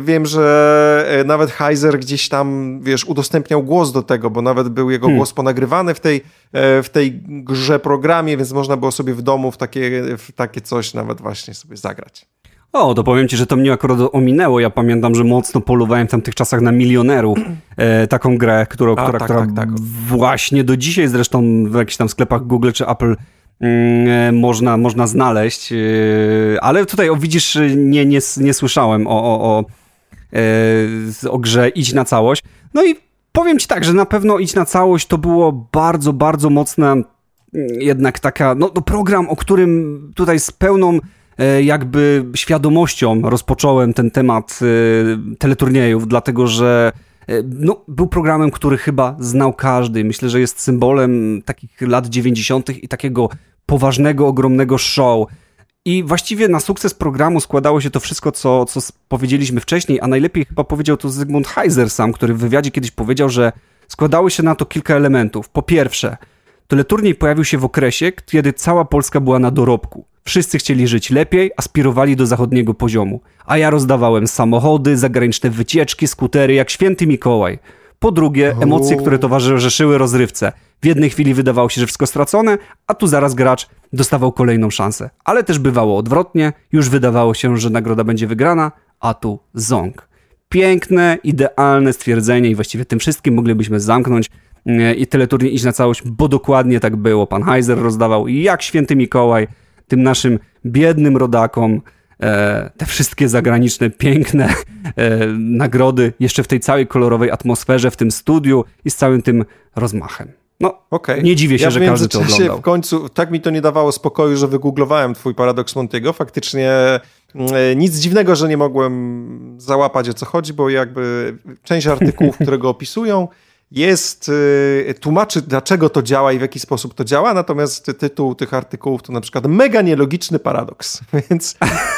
wiem, że e, nawet Heiser gdzieś tam, wiesz, udostępniał głos do tego, bo nawet był jego hmm. głos ponagrywany w tej, e, w tej grze programie, więc można było sobie w domu w takie, w takie coś nawet właśnie sobie zagrać. O, to powiem ci, że to mnie akurat ominęło. Ja pamiętam, że mocno polowałem w tamtych czasach na milionerów. E, taką grę, którą, A, która, tak, która tak, tak. właśnie do dzisiaj zresztą w jakichś tam sklepach Google czy Apple e, można, można znaleźć. E, ale tutaj, o, widzisz, nie, nie, nie słyszałem o, o, o, e, o grze Idź na całość. No i powiem ci tak, że na pewno Idź na całość to było bardzo, bardzo mocne mm, jednak taka, no, no program, o którym tutaj z pełną e, jakby świadomością rozpocząłem ten temat e, teleturniejów, dlatego że e, no, był programem, który chyba znał każdy. Myślę, że jest symbolem takich lat 90. i takiego poważnego, ogromnego show. I właściwie na sukces programu składało się to wszystko, co, co powiedzieliśmy wcześniej, a najlepiej chyba powiedział to Zygmunt Heiser sam, który w wywiadzie kiedyś powiedział, że składało się na to kilka elementów. Po pierwsze, teleturniej pojawił się w okresie, kiedy cała Polska była na dorobku. Wszyscy chcieli żyć lepiej, aspirowali do zachodniego poziomu. A ja rozdawałem samochody, zagraniczne wycieczki, skutery, jak święty Mikołaj. Po drugie, emocje, które towarzyszyły rozrywce. W jednej chwili wydawało się, że wszystko stracone, a tu zaraz gracz dostawał kolejną szansę. Ale też bywało odwrotnie, już wydawało się, że nagroda będzie wygrana, a tu ząg. Piękne, idealne stwierdzenie i właściwie tym wszystkim moglibyśmy zamknąć e, i teleturniej iść na całość, bo dokładnie tak było. Pan Heiser rozdawał jak święty Mikołaj tym naszym biednym rodakom e, te wszystkie zagraniczne, piękne e, nagrody, jeszcze w tej całej kolorowej atmosferze, w tym studiu i z całym tym rozmachem. No, okay. nie dziwię się, ja że każdy to oglądał. w końcu tak mi to nie dawało spokoju, że wygooglowałem twój paradoks Montiego. Faktycznie e, nic dziwnego, że nie mogłem załapać o co chodzi, bo jakby część artykułów, które go opisują, jest, y, tłumaczy dlaczego to działa i w jaki sposób to działa, natomiast tytuł tych artykułów to na przykład mega nielogiczny paradoks, więc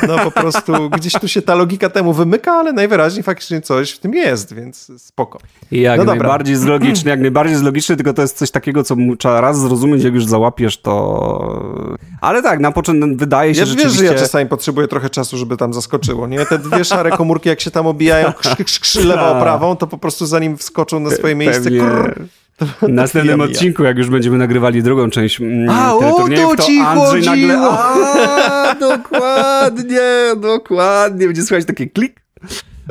no po prostu gdzieś tu się ta logika temu wymyka, ale najwyraźniej faktycznie coś w tym jest, więc spoko. Jak no najbardziej zlogiczny, jak najbardziej zlogiczny, tylko to jest coś takiego, co trzeba raz zrozumieć, jak już załapiesz to... Ale tak, na początku wydaje się, ja rzeczywiście... Wiesz, że ja czasami potrzebuję trochę czasu, żeby tam zaskoczyło, nie? Te dwie szare komórki, jak się tam obijają krz, krz, krz, lewą, prawą, to po prostu zanim wskoczą na swoje miejsce, pewnie w następnym odcinku, jak już będziemy nagrywali drugą część mm, a, o, to, to Andrzej chodziło. nagle... A, dokładnie, dokładnie. Będzie słychać taki klik.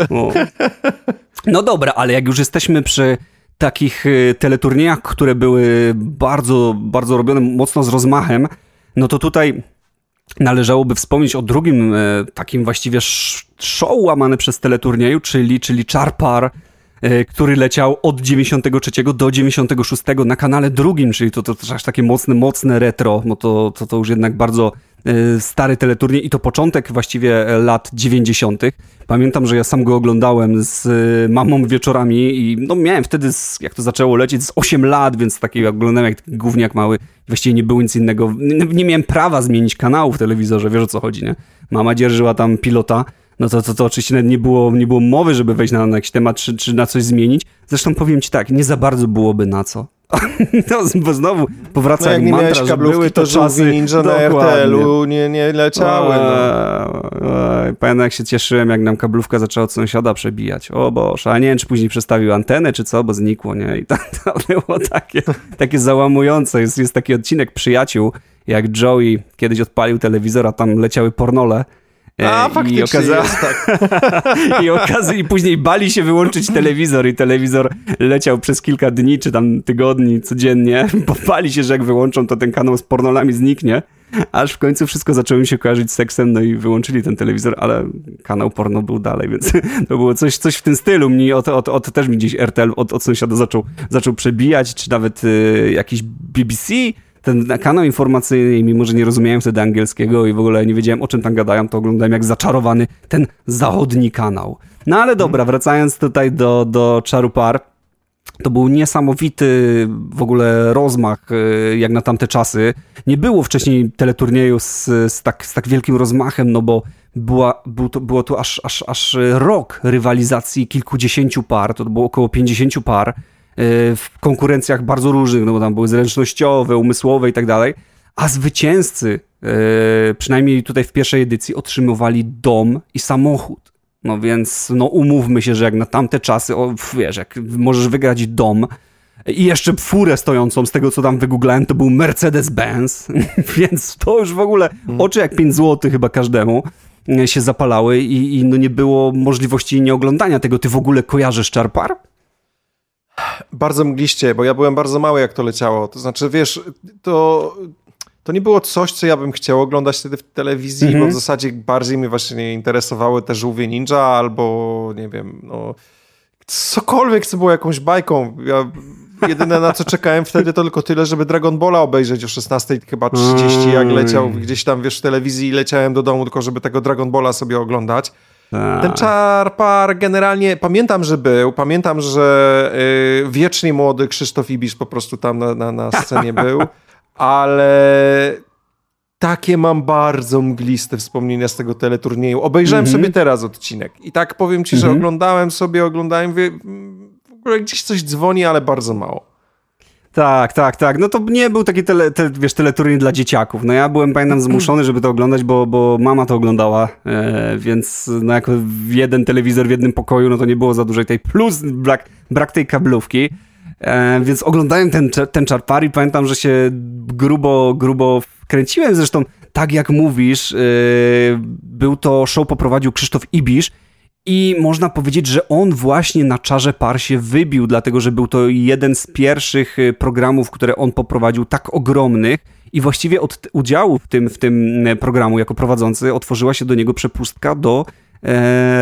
O. No dobra, ale jak już jesteśmy przy takich y, teleturniejach, które były bardzo, bardzo robione mocno z rozmachem, no to tutaj należałoby wspomnieć o drugim e, takim właściwie show łamany przez teleturnieju, czyli, czyli Charpar, E, który leciał od 93 do 96 na kanale drugim, czyli to, to, to aż takie mocne, mocne retro, no to, to, to już jednak bardzo e, stary teleturniej i to początek właściwie lat 90. Pamiętam, że ja sam go oglądałem z e, mamą wieczorami i no miałem wtedy, jak to zaczęło lecieć, z 8 lat, więc taki oglądałem jak taki gówniak mały. Właściwie nie było nic innego. Nie, nie miałem prawa zmienić kanału w telewizorze, wiesz o co chodzi, nie? Mama dzierżyła tam pilota no to, to, to oczywiście nie było, nie było mowy, żeby wejść na, na jakiś temat, czy, czy na coś zmienić. Zresztą powiem ci tak, nie za bardzo byłoby na co. No, bo znowu powraca no jak mantra, że były to, to czasy... Ninja na RTL-u nie, nie leciały. No. Pamiętam jak się cieszyłem, jak nam kablówka zaczęła od sąsiada przebijać. O Boże, a nie wiem, czy później przestawił antenę, czy co, bo znikło, nie? I to, to było takie, takie załamujące. Jest, jest taki odcinek Przyjaciół, jak Joey kiedyś odpalił telewizor, a tam leciały pornole a, faktycznie I okaza... jest, tak. I. I później bali się wyłączyć telewizor i telewizor leciał przez kilka dni, czy tam tygodni codziennie, bo bali się, że jak wyłączą, to ten kanał z pornolami zniknie. Aż w końcu wszystko zaczęło mi się kojarzyć z seksem, no i wyłączyli ten telewizor, ale kanał porno był dalej, więc to było coś, coś w tym stylu. Mnie od, od, od też mi gdzieś RTL od, od sąsiada zaczął, zaczął przebijać, czy nawet y, jakiś BBC ten kanał informacyjny, mimo że nie rozumiałem wtedy angielskiego i w ogóle nie wiedziałem o czym tam gadają, to oglądałem jak zaczarowany ten zachodni kanał. No ale dobra, wracając tutaj do, do Czarupar, to był niesamowity w ogóle rozmach, e, jak na tamte czasy. Nie było wcześniej teleturnieju z, z, tak, z tak wielkim rozmachem, no bo była, był to, było to aż, aż, aż rok rywalizacji kilkudziesięciu par, to było około 50 par w konkurencjach bardzo różnych, no bo tam były zręcznościowe, umysłowe i tak dalej, a zwycięzcy, e, przynajmniej tutaj w pierwszej edycji, otrzymywali dom i samochód. No więc, no umówmy się, że jak na tamte czasy, o, wiesz, jak możesz wygrać dom i jeszcze furę stojącą, z tego co tam wygooglałem, to był Mercedes-Benz, więc to już w ogóle hmm. oczy jak 5 zł chyba każdemu e, się zapalały i, i no nie było możliwości nieoglądania tego. Ty w ogóle kojarzysz Czarpar? Bardzo mgliście, bo ja byłem bardzo mały, jak to leciało. To znaczy, wiesz, to, to nie było coś, co ja bym chciał oglądać wtedy w telewizji, mm -hmm. bo w mhm. zasadzie bardziej mnie właśnie interesowały te żółwie ninja albo, nie wiem, no, cokolwiek, co było jakąś bajką. Ja jedyne na co czekałem wtedy to tylko tyle, żeby Dragon Balla obejrzeć o 16 chyba 30, jak leciał gdzieś tam, wiesz, w telewizji i leciałem do domu tylko, żeby tego Dragon Balla sobie oglądać. Tak. Ten czarpar generalnie, pamiętam, że był, pamiętam, że yy, wiecznie młody Krzysztof Ibisz po prostu tam na, na, na scenie był, ale takie mam bardzo mgliste wspomnienia z tego teleturnieju. Obejrzałem mm -hmm. sobie teraz odcinek i tak powiem ci, że mm -hmm. oglądałem sobie, oglądałem, w ogóle gdzieś coś dzwoni, ale bardzo mało. Tak, tak, tak. No to nie był taki tele, te, wiesz, teleturniej dla dzieciaków. No ja byłem, pamiętam, zmuszony, żeby to oglądać, bo, bo mama to oglądała, e, więc no jako jeden telewizor w jednym pokoju, no to nie było za dużej tej, plus brak, brak tej kablówki. E, więc oglądałem ten, ten czarpar i pamiętam, że się grubo, grubo wkręciłem. Zresztą, tak jak mówisz, e, był to show poprowadził Krzysztof Ibisz i można powiedzieć, że on właśnie na czarze par się wybił, dlatego że był to jeden z pierwszych e, programów, które on poprowadził, tak ogromnych. I właściwie od udziału w tym, w tym programu jako prowadzący otworzyła się do niego przepustka do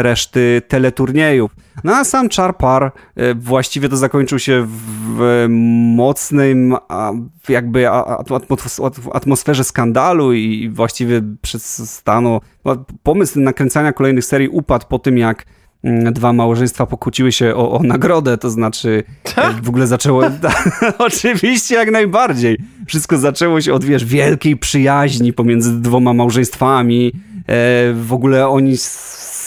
reszty teleturniejów. No a sam Charpar e, właściwie to zakończył się w mocnym jakby atmosferze skandalu i właściwie przestano pomysł nakręcania kolejnych serii upadł po tym jak mm, dwa małżeństwa pokłóciły się o, o nagrodę, to znaczy e, w ogóle zaczęło... Oczywiście, jak najbardziej. Wszystko zaczęło się od, wiesz, wielkiej przyjaźni pomiędzy dwoma małżeństwami. w ogóle oni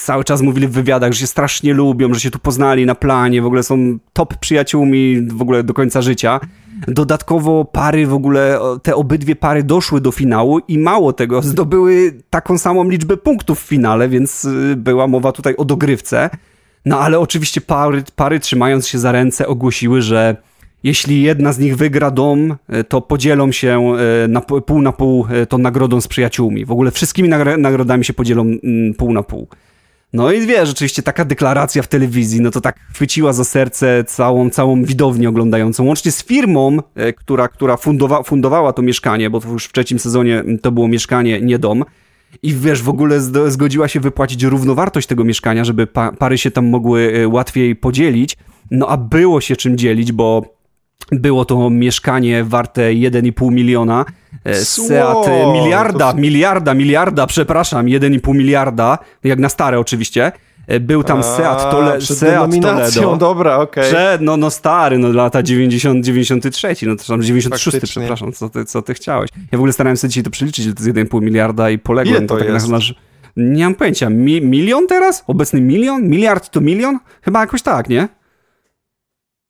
cały czas mówili w wywiadach, że się strasznie lubią, że się tu poznali na planie, w ogóle są top przyjaciółmi w ogóle do końca życia. Dodatkowo pary w ogóle, te obydwie pary doszły do finału i mało tego, zdobyły taką samą liczbę punktów w finale, więc y, była mowa tutaj o dogrywce. No ale oczywiście pary, pary trzymając się za ręce ogłosiły, że jeśli jedna z nich wygra dom, y, to podzielą się y, na pół na pół tą nagrodą z przyjaciółmi. W ogóle wszystkimi nagrodami się podzielą mm, pół na pół. No i wie, rzeczywiście taka deklaracja w telewizji, no to tak chwyciła za serce całą, całą widownię oglądającą, łącznie z firmą, e, która, która fundowa, fundowała to mieszkanie, bo to już w trzecim sezonie to było mieszkanie, nie dom. I wiesz, w ogóle zgodziła się wypłacić równowartość tego mieszkania, żeby pa pary się tam mogły e, łatwiej podzielić. No a było się czym dzielić, bo było to mieszkanie warte 1,5 miliona. E, Seat miliarda, to... miliarda, miliarda, przepraszam, 1,5 miliarda, jak na stare oczywiście. E, był tam A, Seat, Tole, Seat Toledo. dobra, okej. Okay. no, no stary, no lata 90, 93, no to tam 96, przepraszam, co ty, co ty chciałeś. Ja w ogóle starałem się dzisiaj to przeliczyć, to jest 1,5 miliarda i poległem. Ile to, to tak jest? Na, nie mam pojęcia. Mi, milion teraz? Obecny milion? Miliard to milion? Chyba jakoś tak, nie?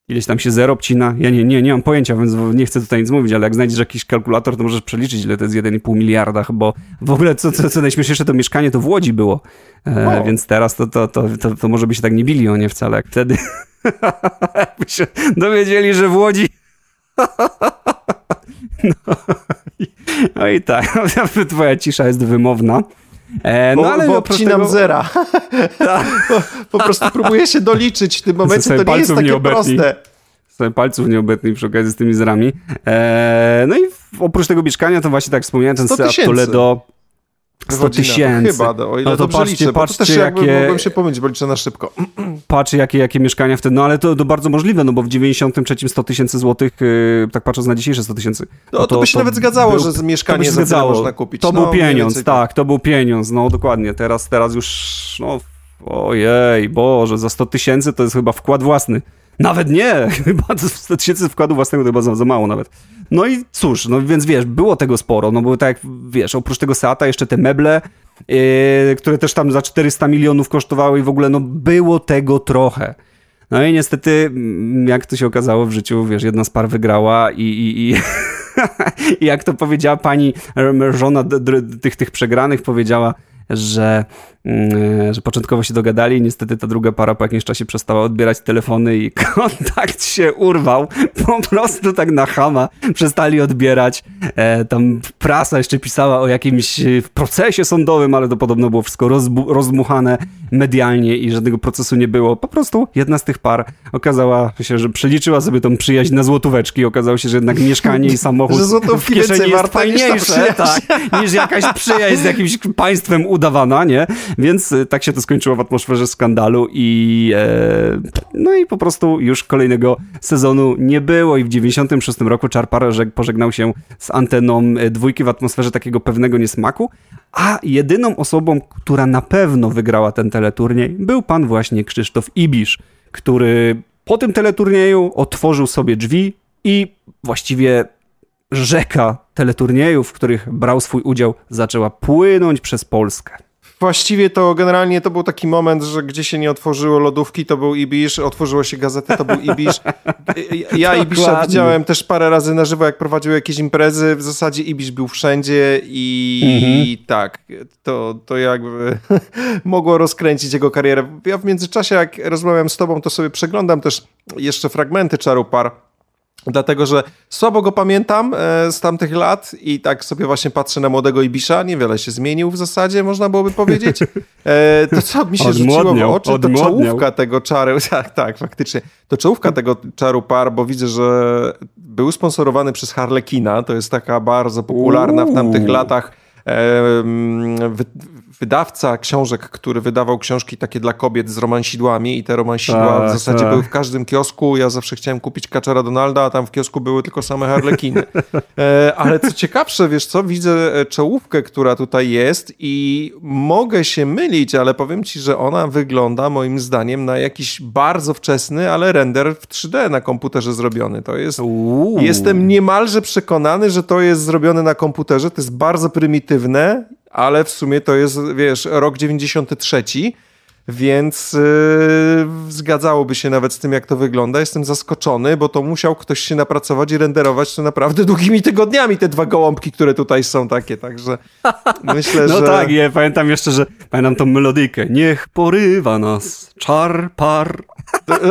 Ileś tam się zero obcina. Ja nie, nie, nie mam pojęcia, więc nie chcę tutaj nic mówić, ale jak znajdziesz jakiś kalkulator, to możesz przeliczyć, ile to jest 1,5 miliarda, bo w ogóle co, co, co najśmieszniejsze, to mieszkanie to w Łodzi było, e, więc teraz to, to, to, to, to może by się tak nie bili o nie wcale, jak wtedy jakby się dowiedzieli, że w Łodzi no, i, no i tak, twoja cisza jest wymowna. E, no bo, ale bo obcinam tego... zera. po, po, prostu próbuję się doliczyć w tym momencie, to nie jest takie proste. Sobie palców nie obetnij przy okazji z tymi zerami. E, no i oprócz tego mieszkania, to właśnie tak wspomniałem, ten Seat Toledo 100 tysięcy. Chyba, o ile no to patrzcie, liczę, patrzcie, to też jakie... mogłem się pomylić, bo liczę na szybko. Patrzcie, jakie, jakie mieszkania wtedy, no ale to, to bardzo możliwe, no bo w 93 100 tysięcy złotych, yy, tak patrząc na dzisiejsze 100 tysięcy. No, no to, to, by się to nawet zgadzało, był, że z mieszkanie to zgadzało. można kupić. To no, był pieniądz, tak, to był pieniądz, no dokładnie. Teraz, teraz już, no ojej, Boże, za 100 tysięcy to jest chyba wkład własny. Nawet nie, chyba 100 tysięcy wkładu własnego to chyba za, za mało nawet. No i cóż, no więc wiesz, było tego sporo, no bo tak, wiesz, oprócz tego Seata jeszcze te meble, yy, które też tam za 400 milionów kosztowały i w ogóle, no było tego trochę. No i niestety, mm, jak to się okazało w życiu, wiesz, jedna z par wygrała i, i, i, jak to powiedziała pani żona tych, tych przegranych, powiedziała, że że początkowo się dogadali, niestety ta druga para po jakimś czasie przestała odbierać telefony i kontakt się urwał, po prostu tak na chama przestali odbierać. E, tam prasa jeszcze pisała o jakimś e, procesie sądowym, ale to podobno było wszystko rozdmuchane medialnie i żadnego procesu nie było. Po prostu jedna z tych par okazała się, że przeliczyła sobie tą przyjaźń na złotóweczki. Okazało się, że jednak mieszkanie i samochód w kieszeni jest fajniejsze tak, niż jakaś przyjaźń z jakimś państwem udawana, nie? Więc e, tak się to skończyło w atmosferze skandalu i e, no i po prostu już kolejnego sezonu nie było i w 96 roku Czarpar pożegnał się z anteną e, dwójki w atmosferze takiego pewnego niesmaku, a jedyną osobą, która na pewno wygrała ten teleturniej był pan właśnie Krzysztof Ibisz, który po tym teleturnieju otworzył sobie drzwi i właściwie rzeka teleturniejów, w których brał swój udział, zaczęła płynąć przez Polskę. Właściwie to generalnie to był taki moment, że gdzie się nie otworzyło lodówki, to był Ibisz, otworzyło się gazety, to był Ibisz. Ja Ibisza widziałem też parę razy na żywo, jak prowadził jakieś imprezy. W zasadzie Ibisz był wszędzie i, mhm. tak, to, to jakby mogło rozkręcić jego karierę. Ja w międzyczasie, jak rozmawiam z tobą, to sobie przeglądam też jeszcze fragmenty Czaru Par Dlatego, że słabo go pamiętam e, z tamtych lat i tak sobie właśnie patrzę na młodego Ibisza, niewiele się zmienił w zasadzie, można byłoby powiedzieć. E, to, co mi się rzuciło w oczy, to czołówka tego czaru, tak, tak, faktycznie, to czołówka tego czaru par, bo widzę, że był sponsorowany przez Harlekina, to jest taka bardzo popularna w tamtych latach wydawca książek, który wydawał książki takie dla kobiet z romansidłami i te romansidła tak, w zasadzie tak. były w każdym kiosku. Ja zawsze chciałem kupić Kaczera Donalda, a tam w kiosku były tylko same harlekiny. E, ale co ciekawsze, wiesz co, widzę e, czołówkę, która tutaj jest i mogę się mylić, ale powiem ci, że ona wygląda moim zdaniem na jakiś bardzo wczesny, ale render w 3D na komputerze zrobiony. To jest... Uuu. Jestem niemalże przekonany, że to jest zrobione na komputerze. To jest bardzo prymitywne ale w sumie to jest, wiesz, rok 93, więc yy, zgadzałoby się nawet z tym, jak to wygląda. Jestem zaskoczony, bo to musiał ktoś się napracować i renderować to naprawdę długimi tygodniami, te dwa gołąbki, które tutaj są takie, także myślę, no że... No tak, ja pamiętam jeszcze, że pamiętam tą melodyjkę. Niech porywa nas czar, par,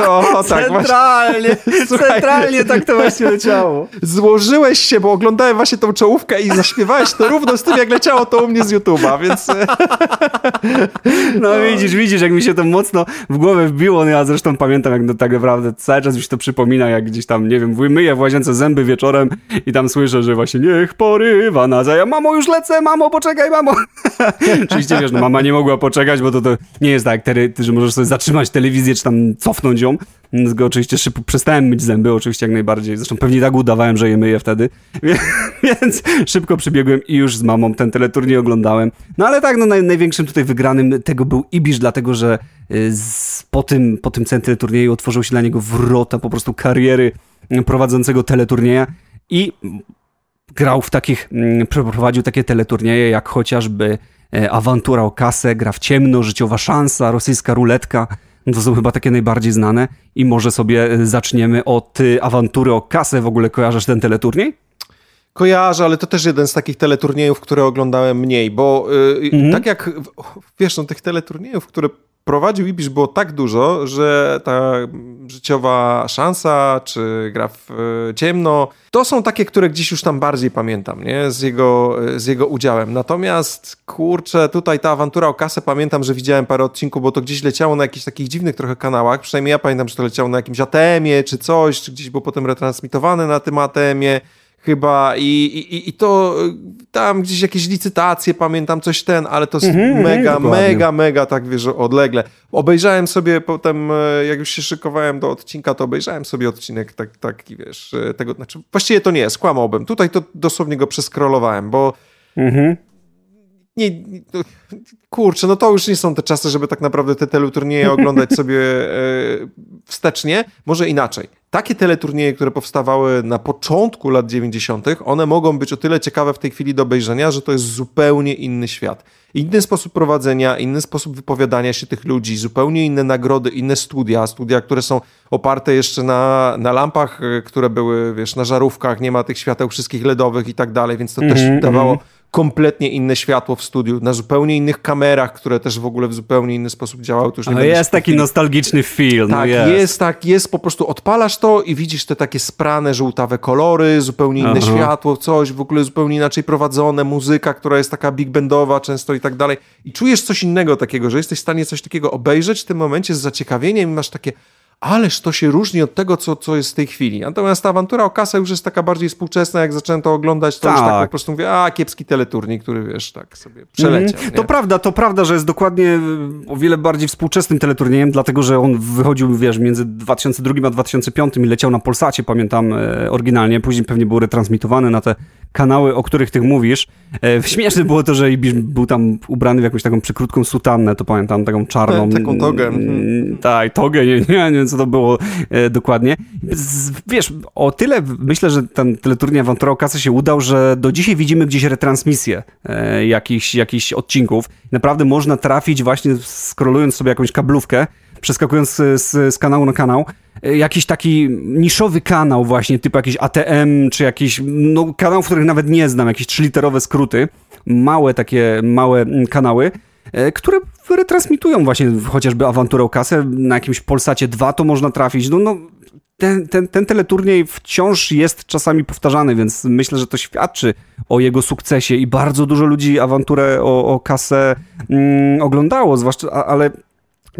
o, tak, centralnie, Słuchaj, centralnie tak to właśnie leciało. Złożyłeś się, bo oglądałem właśnie tą czołówkę i zaśpiewałeś to równo z tym, jak leciało to u mnie z YouTube'a, więc... No widzisz, widzisz, jak mi się to mocno w głowę wbiło, no ja zresztą pamiętam, jak no, tak naprawdę cały czas mi się to przypomina, jak gdzieś tam, nie wiem, myję w łazience zęby wieczorem i tam słyszę, że właśnie niech porywa nas, a ja mamo już lecę, mamo poczekaj, mamo. Oczywiście wiesz, no mama nie mogła poczekać, bo to, to nie jest tak, że możesz sobie zatrzymać telewizję, czy tam cofnąć ją. Oczywiście szybko przestałem myć zęby, oczywiście jak najbardziej. Zresztą pewnie tak udawałem, że je myję wtedy. Więc szybko przybiegłem i już z mamą ten teleturniej oglądałem. No ale tak, no naj, największym tutaj wygranym tego był Ibisz, dlatego że y, z, po, tym, po tym teleturnieju otworzył się dla niego wrota po prostu kariery prowadzącego teleturnieja i grał w takich, mm, przeprowadził takie teleturnieje jak chociażby e, Awantura o kasę, gra w ciemno, życiowa szansa, rosyjska ruletka, to są chyba takie najbardziej znane i może sobie e, zaczniemy od e, awantury o kasę. W ogóle kojarzysz ten teleturniej? Kojarzę, ale to też jeden z takich teleturniejów, które oglądałem mniej, bo yy, mhm. tak jak, wiesz, no tych teleturniejów, które prowadził Ibisz było tak dużo, że ta życiowa szansa, czy gra w e, ciemno, to są takie, które gdzieś już tam bardziej pamiętam, nie? Z jego, e, z jego udziałem. Natomiast, kurczę, tutaj ta awantura o kasę, pamiętam, że widziałem parę odcinków, bo to gdzieś leciało na jakichś takich dziwnych trochę kanałach, przynajmniej ja pamiętam, że to leciało na jakimś ATM-ie, czy coś, czy gdzieś było potem retransmitowane na tym ATM-ie chyba i, i, i to y, tam gdzieś jakieś licytacje, pamiętam coś ten, ale to jest mm -hmm, mega, mega, mega tak wiesz, odlegle. Obejrzałem sobie potem, e, jak już się szykowałem do odcinka, to obejrzałem sobie odcinek tak, taki, wiesz, e, tego, znaczy właściwie to nie, skłamałbym. Tutaj to dosłownie go przeskrolowałem, bo mm -hmm nie, kurczę, no to już nie są te czasy, żeby tak naprawdę te teleturnieje oglądać sobie e, wstecznie. Może inaczej. Takie teleturnieje, które powstawały na początku lat 90., one mogą być o tyle ciekawe w tej chwili do obejrzenia, że to jest zupełnie inny świat. Inny sposób prowadzenia, inny sposób wypowiadania się tych ludzi, zupełnie inne nagrody, inne studia, studia, które są oparte jeszcze na, na lampach, e, które były, wiesz, na żarówkach, nie ma tych świateł wszystkich LEDowych i tak dalej, więc to mm -hmm, też dawało mm -hmm kompletnie inne światło w studiu, na zupełnie innych kamerach, które też w ogóle w zupełnie inny sposób działały. To już nie jest taki film. nostalgiczny film. No tak, no jest. jest. tak, jest, po prostu odpalasz to i widzisz te takie sprane, żółtawe kolory, zupełnie inne Aha. światło, coś w ogóle zupełnie inaczej prowadzone, muzyka, która jest taka big bandowa często i tak dalej. I czujesz coś innego takiego, że jesteś w stanie coś takiego obejrzeć w tym momencie z zaciekawieniem i masz takie ależ to się różni od tego, co, co jest w tej chwili. Natomiast ta awantura o kasę już jest taka bardziej współczesna, jak zacząłem to oglądać, to tak. już tak po prostu mówię, a kiepski teleturniej, który wiesz, tak sobie przeleciał. Mm, to prawda, to prawda, że jest dokładnie o wiele bardziej współczesnym teleturniejem, dlatego, że on wychodził, wiesz, między 2002 a 2005 i leciał na Polsacie, pamiętam e, oryginalnie, później pewnie był retransmitowany na te kanały, o których ty mówisz. E, śmieszne było to, że Ibisz był tam ubrany w jakąś taką przykrótką sutannę, to pamiętam, taką czarną. taką togę. Mm, tak, togę, nie, nie, nie co to było e, dokładnie. Wiesz, o tyle myślę, że ten teleturniej Awantura o się udał, że do dzisiaj widzimy gdzieś retransmisję e, jakichś, jakichś odcinków. Naprawdę można trafić właśnie scrollując sobie jakąś kablówkę, przeskakując z, z kanału na kanał, e, jakiś taki niszowy kanał właśnie, typu jakiś ATM, czy jakiś, no kanał, w których nawet nie znam, jakieś trzyliterowe skróty, małe takie, małe mm, kanały, które retransmitują właśnie chociażby awanturę o kasę, na jakimś Polsacie 2 to można trafić, no, no ten, ten, ten teleturniej wciąż jest czasami powtarzany, więc myślę, że to świadczy o jego sukcesie i bardzo dużo ludzi awanturę o, o kasę mm, oglądało, zwłaszcza, ale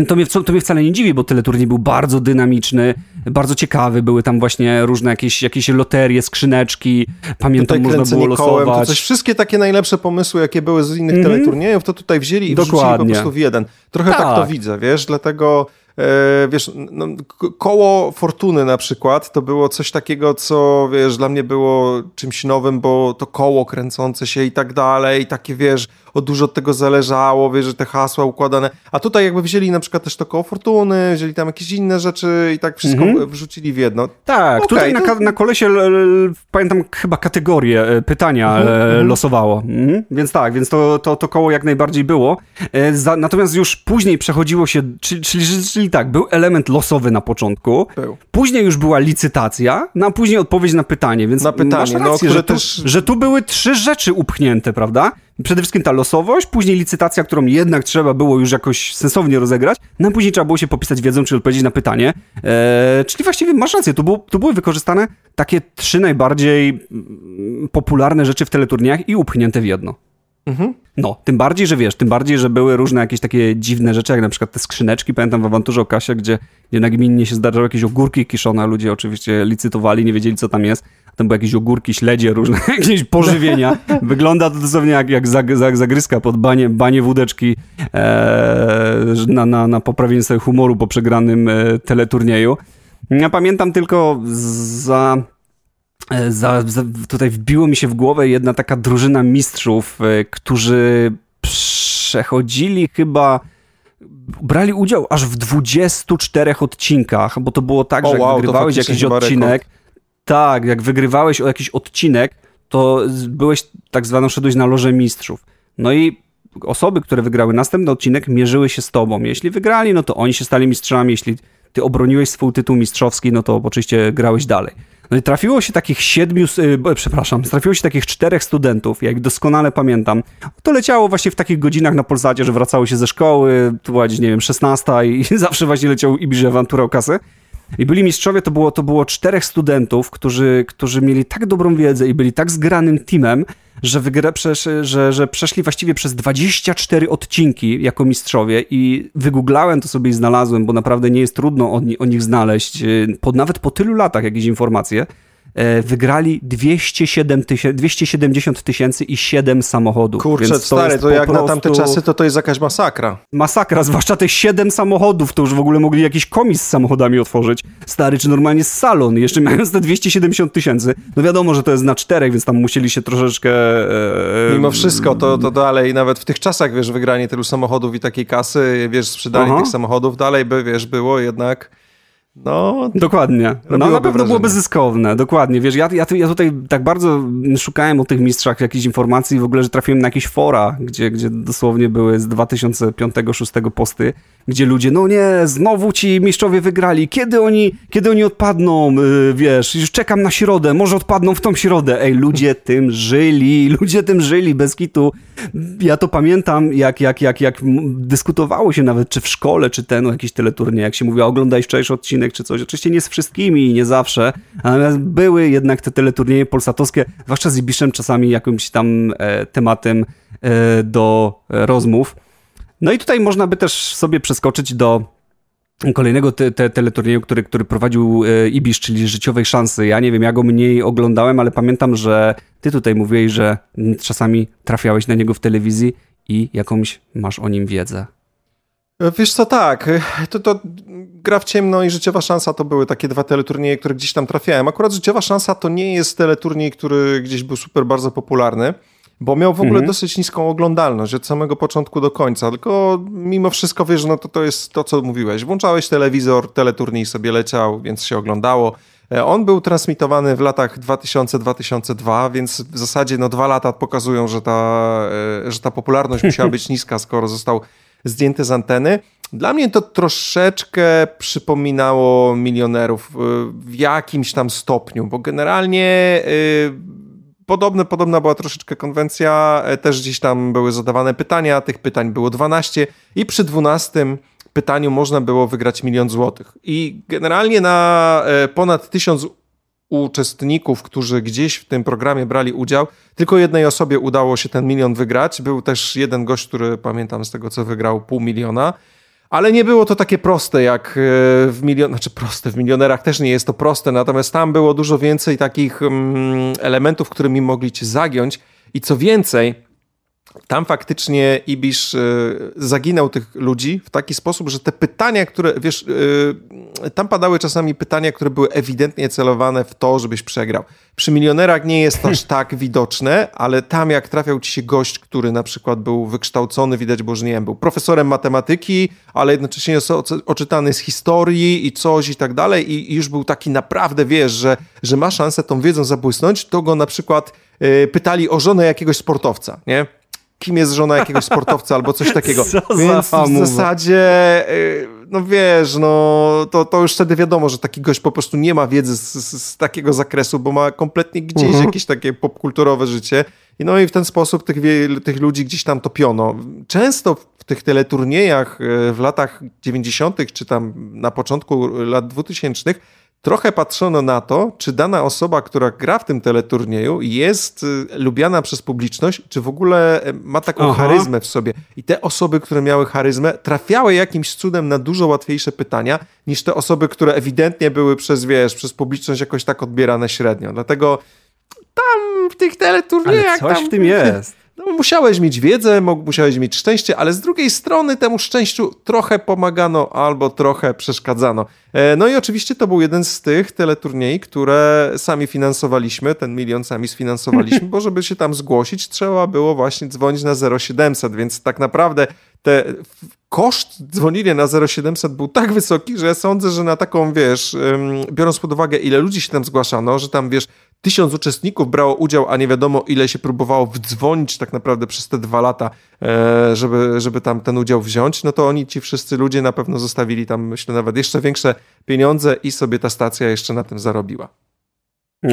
to mnie, to mnie wcale nie dziwi, bo teleturniej był bardzo dynamiczny, bardzo ciekawy, były tam właśnie różne jakieś, jakieś loterie, skrzyneczki, pamiętam, tutaj można było losować. Kołem, coś, wszystkie takie najlepsze pomysły, jakie były z innych mm -hmm. teleturniejów, to tutaj wzięli i Dokładnie. wrzucili po prostu w jeden. Trochę tak, tak to widzę, wiesz, dlatego E, wiesz, no, koło fortuny na przykład, to było coś takiego, co, wiesz, dla mnie było czymś nowym, bo to koło kręcące się i tak dalej, takie, wiesz, o dużo od tego zależało, wiesz, że te hasła układane, a tutaj jakby wzięli na przykład też to koło fortuny, wzięli tam jakieś inne rzeczy i tak wszystko mhm. wrzucili w jedno. Tak, okay, tutaj to... na, na kolesie, pamiętam chyba kategorię e, pytania mhm, mhm, losowało, mhm. więc tak, więc to, to, to koło jak najbardziej było, e, natomiast już później przechodziło się, czyli, czyli, czyli tak, był element losowy na początku, był. później już była licytacja, no a później odpowiedź na pytanie, więc na pytanie, masz no, rację, no, że, tu, też... że tu były trzy rzeczy upchnięte, prawda? Przede wszystkim ta losowość, później licytacja, którą jednak trzeba było już jakoś sensownie rozegrać, no a później trzeba było się popisać wiedzą, czy odpowiedzieć na pytanie. Eee, czyli właściwie masz rację, tu, było, tu były wykorzystane takie trzy najbardziej mm, popularne rzeczy w teleturniejach i upchnięte w jedno. Mhm. No, tym bardziej, że wiesz, tym bardziej, że były różne jakieś takie dziwne rzeczy, jak na przykład te skrzyneczki, pamiętam w awanturze o Kasie, gdzie, gdzie nagminnie się zdarzały jakieś ogórki kiszone, ludzie oczywiście licytowali, nie wiedzieli co tam jest, tam były jakieś ogórki, śledzie, różne jakieś pożywienia. Wygląda to dosłownie jak, jak, zag, jak zagryzka pod banie, banie wódeczki e, na, na, na poprawienie sobie humoru po przegranym e, teleturnieju. Ja pamiętam tylko za E, za, za, tutaj wbiło mi się w głowę jedna taka drużyna mistrzów, e, którzy przechodzili chyba brali udział aż w 24 odcinkach, bo to było tak, że jak wow, wygrywałeś jakiś odcinek. Tak, jak wygrywałeś o jakiś odcinek, to byłeś tak zwaną, szedłeś na loże mistrzów. No i osoby, które wygrały następny odcinek, mierzyły się z tobą. Jeśli wygrali, no to oni się stali mistrzami, jeśli ty obroniłeś swój tytuł mistrzowski, no to oczywiście grałeś dalej. No i trafiło się takich siedmiu, e, przepraszam, trafiło się takich czterech studentów, jak doskonale pamiętam. To leciało właśnie w takich godzinach na Polsacie, że wracały się ze szkoły, to była gdzieś, nie wiem, 16 i zawsze właśnie leciał i bliżej awantura o kasę. I byli mistrzowie, to było, to było czterech studentów, którzy, którzy mieli tak dobrą wiedzę i byli tak zgranym teamem, że, wygra, że, że przeszli właściwie przez 24 odcinki jako mistrzowie i wygooglałem to sobie i znalazłem, bo naprawdę nie jest trudno o, o nich znaleźć, y, po, nawet po tylu latach jakieś informacje. E, wygrali 207 270 tysięcy i 7 samochodów. Kurczę, Więc to stary, to jak prostu... na tamte czasy, to to jest jakaś masakra. Masakra, zwłaszcza te 7 samochodów, to już w ogóle mogli jakiś komis z samochodami otworzyć. Stary, czy normalnie salon, jeszcze mając te 270 tysięcy. No wiadomo, że to jest na czterech, więc tam musieli się troszeczkę... E, Mimo wszystko, to, to dalej, nawet w tych czasach, wiesz, wygranie tylu samochodów i takiej kasy, wiesz, sprzedanie Aha. tych samochodów, dalej by, wiesz, było jednak no, dokładnie. No, na pewno byłoby zyskowne, dokładnie. Wiesz, ja, ja, ja tutaj tak bardzo szukałem o tych mistrzach jakichś informacji, w ogóle, że trafiłem na jakieś fora, gdzie, gdzie dosłownie były z 2005-2006 posty, gdzie ludzie, no nie, znowu ci mistrzowie wygrali, kiedy oni, kiedy oni odpadną, yy, wiesz, już czekam na środę, może odpadną w tą środę. Ej, ludzie tym żyli, ludzie tym żyli, bez kitu. Ja to pamiętam, jak, jak, jak, jak dyskutowało się nawet, czy w szkole, czy ten, jakiś teleturnie, jak się mówiło, oglądaj wczorajszy odcinek, czy coś. Oczywiście nie z wszystkimi, nie zawsze, natomiast były jednak te teleturnieje polsatowskie, zwłaszcza z Ibiszem, czasami jakimś tam e, tematem e, do rozmów. No i tutaj można by też sobie przeskoczyć do kolejnego te, te, teleturnieju, który, który prowadził e, Ibisz, czyli Życiowej Szansy. Ja nie wiem, ja go mniej oglądałem, ale pamiętam, że ty tutaj mówiłeś, że czasami trafiałeś na niego w telewizji i jakąś masz o nim wiedzę. Wiesz co, tak, to, to gra w ciemno i Życiowa Szansa to były takie dwa teleturnieje, które gdzieś tam trafiałem. Akurat Życiowa Szansa to nie jest teleturniej, który gdzieś był super bardzo popularny bo miał w ogóle mhm. dosyć niską oglądalność od samego początku do końca, tylko mimo wszystko, wiesz, no to, to jest to, co mówiłeś. Włączałeś telewizor, teleturniej sobie leciał, więc się oglądało. E, on był transmitowany w latach 2000-2002, więc w zasadzie no dwa lata pokazują, że ta, e, że ta popularność musiała być niska, skoro został zdjęty z anteny. Dla mnie to troszeczkę przypominało milionerów e, w jakimś tam stopniu, bo generalnie Podobne, podobna była troszeczkę konwencja, e, też gdzieś tam były zadawane pytania, tych pytań było 12 i przy 12 pytaniu można było wygrać milion złotych. I generalnie na e, ponad tysiąc uczestników, którzy gdzieś w tym programie brali udział, tylko jednej osobie udało się ten milion wygrać. Był też jeden gość, który pamiętam z tego, co wygrał pół miliona. Ale nie było to takie proste jak e, w milion, znaczy proste, w milionerach też nie jest to proste, natomiast tam było dużo więcej takich mm, elementów, którymi mogli cię zagiąć. I co więcej, tam faktycznie Ibisz y, zaginał tych ludzi w taki sposób, że te pytania, które, wiesz, y, tam padały czasami pytania, które były ewidentnie celowane w to, żebyś przegrał. Przy milionerach nie jest aż tak widoczne, ale tam jak trafiał ci się gość, który na przykład był wykształcony, widać było, że nie wiem, był profesorem matematyki, ale jednocześnie jest oczytany z historii i coś i tak dalej i już był taki naprawdę, wiesz, że, że ma szansę tą wiedzą zabłysnąć, to go na przykład y, pytali o żonę jakiegoś sportowca, nie? Kim jest żona jakiegoś sportowca albo coś takiego. Co Więc w zasadzie, y, no wiesz, no to, to już wtedy wiadomo, że taki gość po prostu nie ma wiedzy z, z, z takiego zakresu, bo ma kompletnie gdzieś uh mhm. -huh. jakieś takie popkulturowe życie. No i w ten sposób tych, tych ludzi gdzieś tam topiono. Często w tych teleturniejach y, w latach 90., czy tam na początku lat 2000 trochę patrzono na to, czy dana osoba, która gra w tym teleturnieju jest y, lubiana przez publiczność, czy w ogóle y, ma taką Aha. charyzmę w sobie. I te osoby, które miały charyzmę, trafiały jakimś cudem na dużo łatwiejsze pytania, niż te osoby, które ewidentnie były przez, wiesz, przez publiczność jakoś tak odbierane średnio. Dlatego tam w tych teleturniejach... Ale coś tam, w tym jest. No, musiałeś mieć wiedzę, musiałeś mieć szczęście, ale z drugiej strony temu szczęściu trochę pomagano albo trochę przeszkadzano. E, no i oczywiście to był jeden z tych teleturniej, które sami finansowaliśmy, ten milion sami sfinansowaliśmy, bo żeby się tam zgłosić, trzeba było właśnie dzwonić na 0700, więc tak naprawdę te koszt dzwonienia na 0700 był tak wysoki, że sądzę, że na taką, wiesz, biorąc pod uwagę, ile ludzi się tam zgłaszano, że tam, wiesz, tysiąc uczestników brało udział, a nie wiadomo, ile się próbowało wdzwonić tak naprawdę przez te dwa lata, e, żeby, żeby tam ten udział wziąć, no to oni, ci wszyscy ludzie na pewno zostawili tam, myślę, nawet jeszcze większe pieniądze i sobie ta stacja jeszcze na tym zarobiła.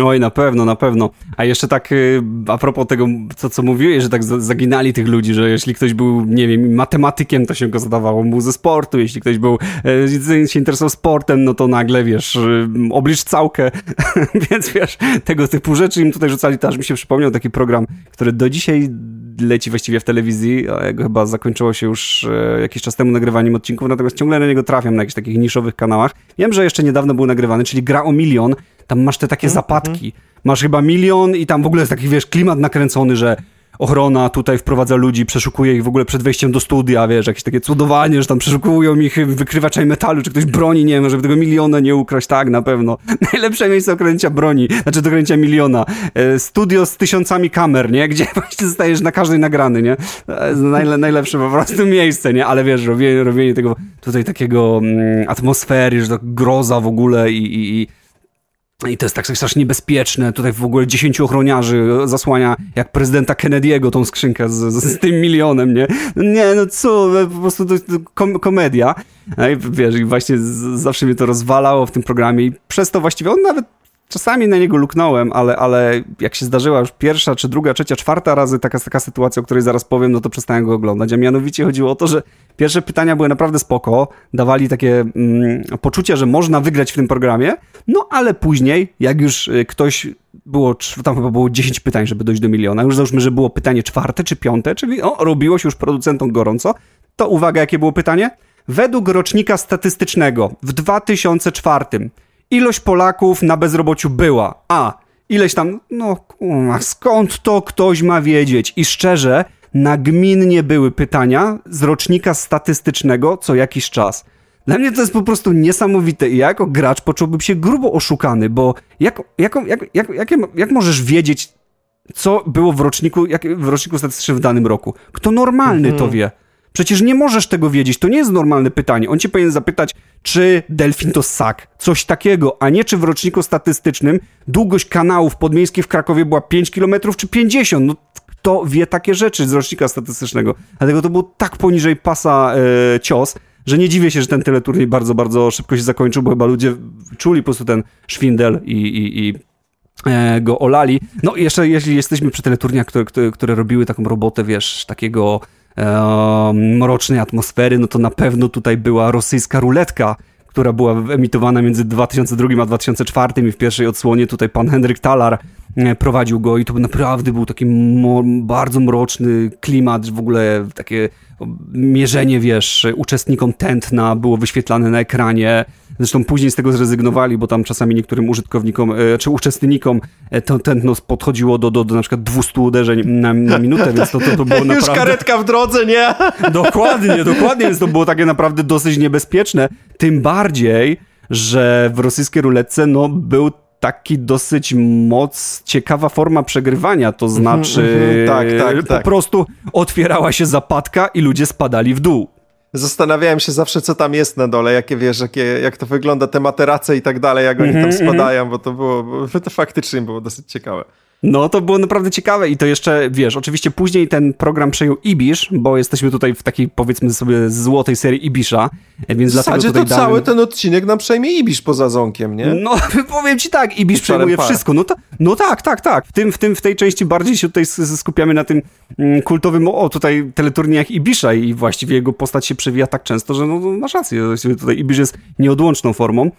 Oj, na pewno, na pewno. A jeszcze tak y, a propos tego, co, co mówiłeś, że tak zaginali tych ludzi, że jeśli ktoś był, nie wiem, matematykiem, to się go zadawało mu ze sportu, jeśli ktoś był, e, się interesował sportem, no to nagle, wiesz, y, oblicz całkę, więc wiesz, tego typu rzeczy im tutaj rzucali. Też mi się przypomniał taki program, który do dzisiaj leci właściwie w telewizji, a chyba zakończyło się już e, jakiś czas temu nagrywaniem odcinków, natomiast ciągle na niego trafiam na jakichś takich niszowych kanałach. Wiem, że jeszcze niedawno był nagrywany, czyli Gra o Milion, tam masz te takie mm, zapadki. Mm. Masz chyba milion i tam w ogóle jest taki, wiesz, klimat nakręcony, że ochrona tutaj wprowadza ludzi, przeszukuje ich w ogóle przed wejściem do studia, wiesz, jakieś takie cudowanie, że tam przeszukują ich wykrywaczami metalu, czy ktoś broni, nie wiem, żeby tego miliona nie ukraść, tak, na pewno. Najlepsze miejsce do kręcia broni, znaczy do kręcia miliona. E, studio z tysiącami kamer, nie? Gdzie właśnie zostajesz na każdej nagrany, nie? Najle, najlepsze po prostu miejsce, nie? Ale wiesz, robienie, robienie tego tutaj takiego mm, atmosfery, że to groza w ogóle i, i, i i to jest tak strasznie niebezpieczne. Tutaj w ogóle dziesięciu ochroniarzy zasłania jak prezydenta Kennedy'ego tą skrzynkę z, z, z, tym milionem, nie? Nie, no co, po prostu to, to kom komedia. No I wiesz, i właśnie z, zawsze mnie to rozwalało w tym programie i przez to właściwie on nawet czasami na niego luknąłem, ale, ale jak się zdarzyła już pierwsza, czy druga, trzecia, czwarta razy taka, taka sytuacja, o której zaraz powiem, no to przestałem go oglądać. A mianowicie chodziło o to, że pierwsze pytania były naprawdę spoko, dawali takie mm, poczucie, że można wygrać w tym programie, no ale później, jak już y, ktoś było, tam chyba było 10 pytań, żeby dojść do miliona, już załóżmy, że było pytanie czwarte czy piąte, czyli o, robiło się już producentom gorąco, to uwaga, jakie było pytanie? Według rocznika statystycznego w 2004 ilość Polaków na bezrobociu była A. Ileś tam, no skąd to ktoś ma wiedzieć? I szczerze, nagminnie były pytania z rocznika statystycznego co jakiś czas. Dla mnie to jest po prostu niesamowite i ja jako gracz poczułbym się grubo oszukany, bo jak, jak, jak, jak, jak, jak możesz wiedzieć, co było w roczniku, jak, w roczniku statystycznym w danym roku? Kto normalny to wie? Przecież nie możesz tego wiedzieć, to nie jest normalne pytanie. On cię powinien zapytać, czy delfin to ssak, coś takiego, a nie czy w roczniku statystycznym długość kanałów podmiejskich w Krakowie była 5 km czy 50. No kto wie takie rzeczy z rocznika statystycznego? Dlatego to był tak poniżej pasa e, cios, że nie dziwię się, że ten teleturniej bardzo, bardzo szybko się zakończył, bo chyba ludzie czuli po prostu ten szwindel i, i, i e, go olali. No i jeszcze, jeśli jesteśmy przy teleturniach, które, które, które robiły taką robotę, wiesz, takiego e, mrocznej atmosfery, no to na pewno tutaj była rosyjska ruletka, która była emitowana między 2002 a 2004 i w pierwszej odsłonie tutaj pan Henryk Talar prowadził go i to naprawdę był taki bardzo mroczny klimat, w ogóle takie mierzenie, wiesz, uczestnikom tętna było wyświetlane na ekranie. Zresztą później z tego zrezygnowali, bo tam czasami niektórym użytkownikom, e, czy uczestnikom e, to tętno podchodziło do, do, do na przykład 200 uderzeń na, na minutę, więc to, to, to było naprawdę... Już karetka w drodze, nie? Dokładnie, dokładnie, więc to było takie naprawdę dosyć niebezpieczne. Tym bardziej, że w rosyjskiej ruletce, no, był taki dosyć moc, ciekawa forma przegrywania, to mhm, znaczy -hmm, tak, tak, tak. po prostu otwierała się zapadka i ludzie spadali w dół. Zastanawiałem się zawsze, co tam jest na dole, jakie wiesz, jakie, jak to wygląda, te materace i tak dalej, jak oni tam mhm, mhm. spadają, bo to było, bo to faktycznie było dosyć ciekawe. No, to było naprawdę ciekawe i to jeszcze, wiesz, oczywiście później ten program przejął Ibisz, bo jesteśmy tutaj w takiej, powiedzmy sobie, złotej serii Ibisza, więc w dlatego tutaj to dałem... cały ten odcinek nam przejmie Ibisz poza Zonkiem, nie? No, powiem ci tak, Ibisz przejmuje wszystko. No, ta, no tak, tak, tak. W, tym, w, tym, w tej części bardziej się tutaj skupiamy na tym mm, kultowym, o, tutaj teleturniejach Ibisza i właściwie jego postać się przewija tak często, że no, no masz rację, tutaj Ibisz jest nieodłączną formą.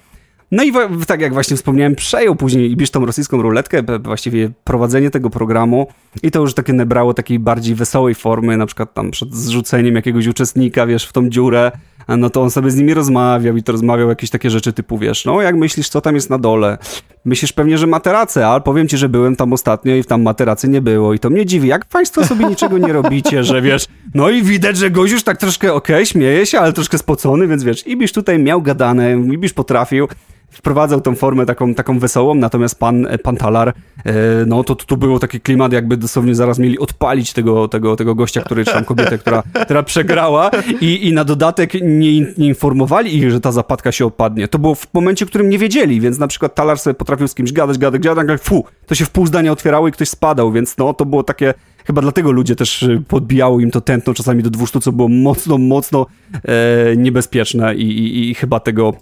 No i tak jak właśnie wspomniałem, przejął później Ibisz tą rosyjską ruletkę, właściwie prowadzenie tego programu. I to już takie nabrało takiej bardziej wesołej formy, na przykład tam przed zrzuceniem jakiegoś uczestnika, wiesz, w tą dziurę, no to on sobie z nimi rozmawiał i to rozmawiał jakieś takie rzeczy typu, wiesz, no jak myślisz, co tam jest na dole? Myślisz pewnie, że materacę, ale powiem ci, że byłem tam ostatnio i tam materacy nie było i to mnie dziwi, jak państwo sobie niczego nie robicie, że wiesz, no i widać, że gość już tak troszkę okej, okay, śmieje się, ale troszkę spocony, więc wiesz, Ibisz tutaj miał gadane, Ibisz potrafił, wprowadzał tą formę taką, taką wesołą, natomiast pan, pan Talar, e, no to tu było taki klimat, jakby dosłownie zaraz mieli odpalić tego, tego, tego gościa, który, czy tam kobietę, która, która przegrała i, i na dodatek nie, nie informowali ich, że ta zapadka się opadnie. To było w momencie, w którym nie wiedzieli, więc na przykład Talar sobie potrafił z kimś gadać, gadać, gadać, gadać fu, to się w pół zdania otwierało i ktoś spadał, więc no to było takie Chyba dlatego ludzie też podbijało im to tętno czasami do 200, co było mocno, mocno e, niebezpieczne i, i, i, chyba tego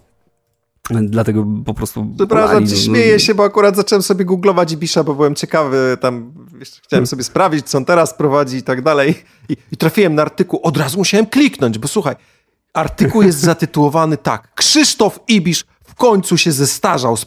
Dlatego po prostu. Przepraszam, no, śmieję się, bo akurat zacząłem sobie googlować Ibisza, bo byłem ciekawy, tam chciałem sobie sprawdzić, co on teraz prowadzi i tak dalej. I, I trafiłem na artykuł, od razu musiałem kliknąć, bo słuchaj, artykuł jest zatytułowany tak. Krzysztof Ibisz w końcu się zestarzał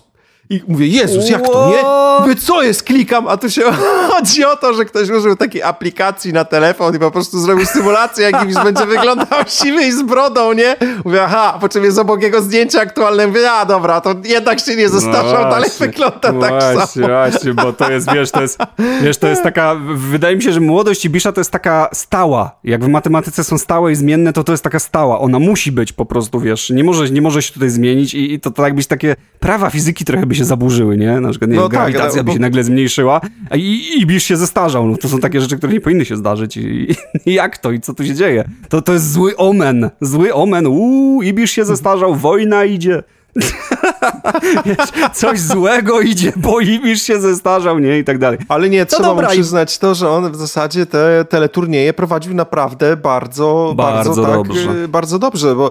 i mówię, Jezus, jak to, nie? Mówię, co jest? Klikam, a tu się chodzi o to, że ktoś użył takiej aplikacji na telefon i po prostu zrobił symulację, jak będzie wyglądał siwy i z brodą, nie? Mówię, aha, po czym jest obok jego zdjęcia aktualne, mówię, a dobra, to jednak się nie zestarzał, no dalej wygląda tak właśnie, samo. Właśnie, bo to jest, wiesz, to jest, wiesz, to jest taka, wydaje mi się, że młodość Ibisza to jest taka stała. Jak w matematyce są stałe i zmienne, to to jest taka stała. Ona musi być po prostu, wiesz, nie może, nie może się tutaj zmienić i, i to tak być takie prawa fizyki trochę by by się zaburzyły, nie? Na przykład nie, no tak, grawitacja tak, by się nagle zmniejszyła i, i Ibisz się zestarzał. No, to są takie rzeczy, które nie powinny się zdarzyć. I, i jak to? I co tu się dzieje? To, to jest zły omen. Zły omen. Uuu, Ibisz się zestarzał, wojna idzie. Wiesz, coś złego idzie, bo Ibisz się zestarzał, nie? I tak dalej. Ale nie, trzeba dobra, mu przyznać to, że on w zasadzie te teleturnieje prowadził naprawdę bardzo, bardzo, bardzo tak, dobrze. bardzo dobrze, bo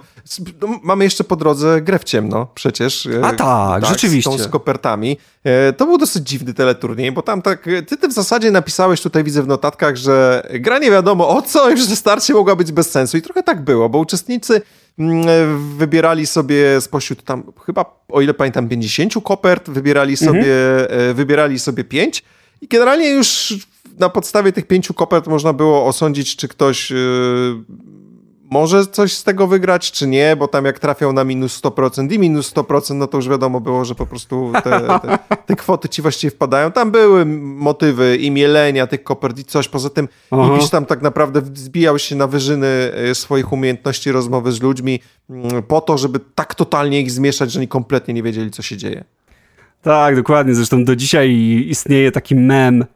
no, mamy jeszcze po drodze grę w ciemno przecież. A tak, tak rzeczywiście. Z, z kopertami. E, to był dosyć dziwny teleturniej, bo tam tak, ty, ty w zasadzie napisałeś tutaj, widzę w notatkach, że gra nie wiadomo o co, już że starcie mogła być bez sensu i trochę tak było, bo uczestnicy wybierali sobie spośród tam, chyba o ile pamiętam, 50 kopert, wybierali sobie, mhm. wybierali sobie 5 i generalnie już na podstawie tych pięciu kopert można było osądzić, czy ktoś e, może coś z tego wygrać, czy nie, bo tam jak trafiał na minus 100% i minus 100%, no to już wiadomo było, że po prostu te, te, te kwoty ci właściwie wpadają. Tam były motywy i mielenia tych kopert i coś. Poza tym Aha. Ibisz tam tak naprawdę zbijał się na wyżyny e, swoich umiejętności rozmowy z ludźmi mm, po to, żeby tak totalnie ich zmieszać, że oni kompletnie nie wiedzieli, co się dzieje. Tak, dokładnie. Zresztą do dzisiaj istnieje taki mem yy,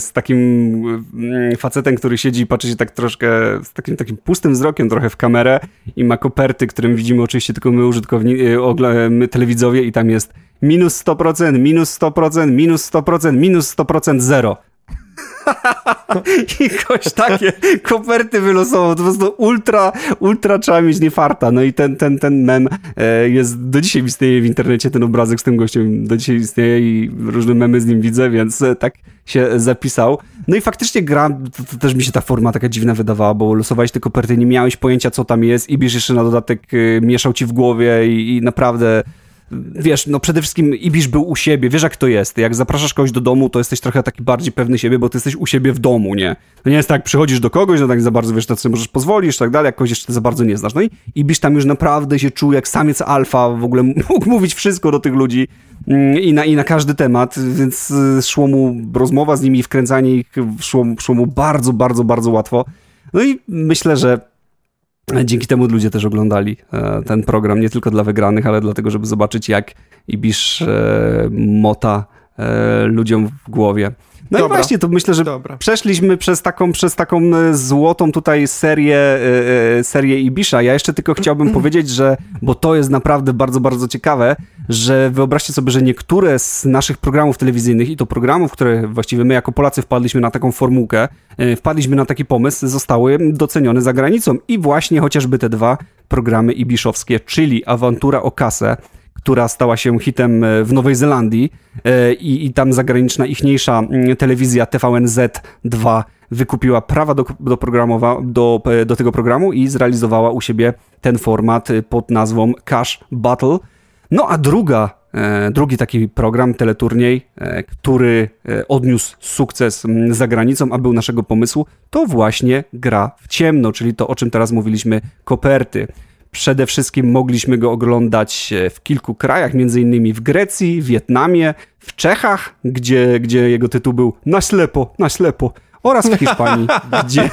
z takim yy, facetem, który siedzi i patrzy się tak troszkę z takim, takim pustym wzrokiem trochę w kamerę i ma koperty, którym widzimy oczywiście tylko my użytkownicy, yy, my telewidzowie i tam jest minus 100%, minus 100%, minus 100%, minus 100%, zero. I ktoś takie koperty wylosował. To po prostu ultra, ultra trzeba mieć nie farta. No i ten, ten, ten mem e, jest, do dzisiaj istnieje w internecie ten obrazek z tym gościem. Do dzisiaj istnieje i różne memy z nim widzę, więc e, tak się zapisał. No i faktycznie gra, to, to też mi się ta forma taka dziwna wydawała, bo losowałeś te koperty, nie miałeś pojęcia co tam jest i bierzesz jeszcze na dodatek, e, mieszał ci w głowie i, i naprawdę wiesz, no przede wszystkim Ibisz był u siebie, wiesz jak to jest. Jak zapraszasz kogoś do domu, to jesteś trochę taki bardziej pewny siebie, bo ty jesteś u siebie w domu, nie? To nie jest tak, przychodzisz do kogoś, no tak za bardzo wiesz, to sobie możesz pozwolić, tak dalej, jak kogoś jeszcze za bardzo nie znasz. No i Ibisz tam już naprawdę się czuł jak samiec alfa, w ogóle mógł mówić wszystko do tych ludzi mm, i na, i na każdy temat, więc y, szło mu rozmowa z nimi, wkręcanie ich szło, szło mu bardzo, bardzo, bardzo łatwo. No i myślę, że Dzięki temu ludzie też oglądali e, ten program, nie tylko dla wygranych, ale dlatego, żeby zobaczyć, jak Ibisz e, mota e, ludziom w głowie. No Dobra. i właśnie, to myślę, że Dobra. przeszliśmy przez taką, przez taką e, złotą tutaj serię, e, serię Ibisza. Ja jeszcze tylko chciałbym powiedzieć, że, bo to jest naprawdę bardzo, bardzo ciekawe, że wyobraźcie sobie, że niektóre z naszych programów telewizyjnych i to programów, które właściwie my jako Polacy wpadliśmy na taką formułkę, wpadliśmy na taki pomysł, zostały docenione za granicą. I właśnie chociażby te dwa programy ibiszowskie, czyli Awantura o kasę, która stała się hitem e, w Nowej Zelandii e, i, i tam zagraniczna ichniejsza mm, telewizja TVNZ2 wykupiła prawa do, do, programowa, do, e, do tego programu i zrealizowała u siebie ten format pod nazwą Cash Battle. No a druga, drugi taki program, teleturniej, który odniósł sukces mm, za granicą, a był naszego pomysłu, to właśnie gra w ciemno, czyli to, o czym teraz mówiliśmy, koperty. Przede wszystkim mogliśmy go oglądać e, w kilku krajach, innymi w Grecji, Wietnamie, w Czechach, gdzie, gdzie jego tytuł był Na ślepo, na ślepo oraz w Hiszpanii, gdzie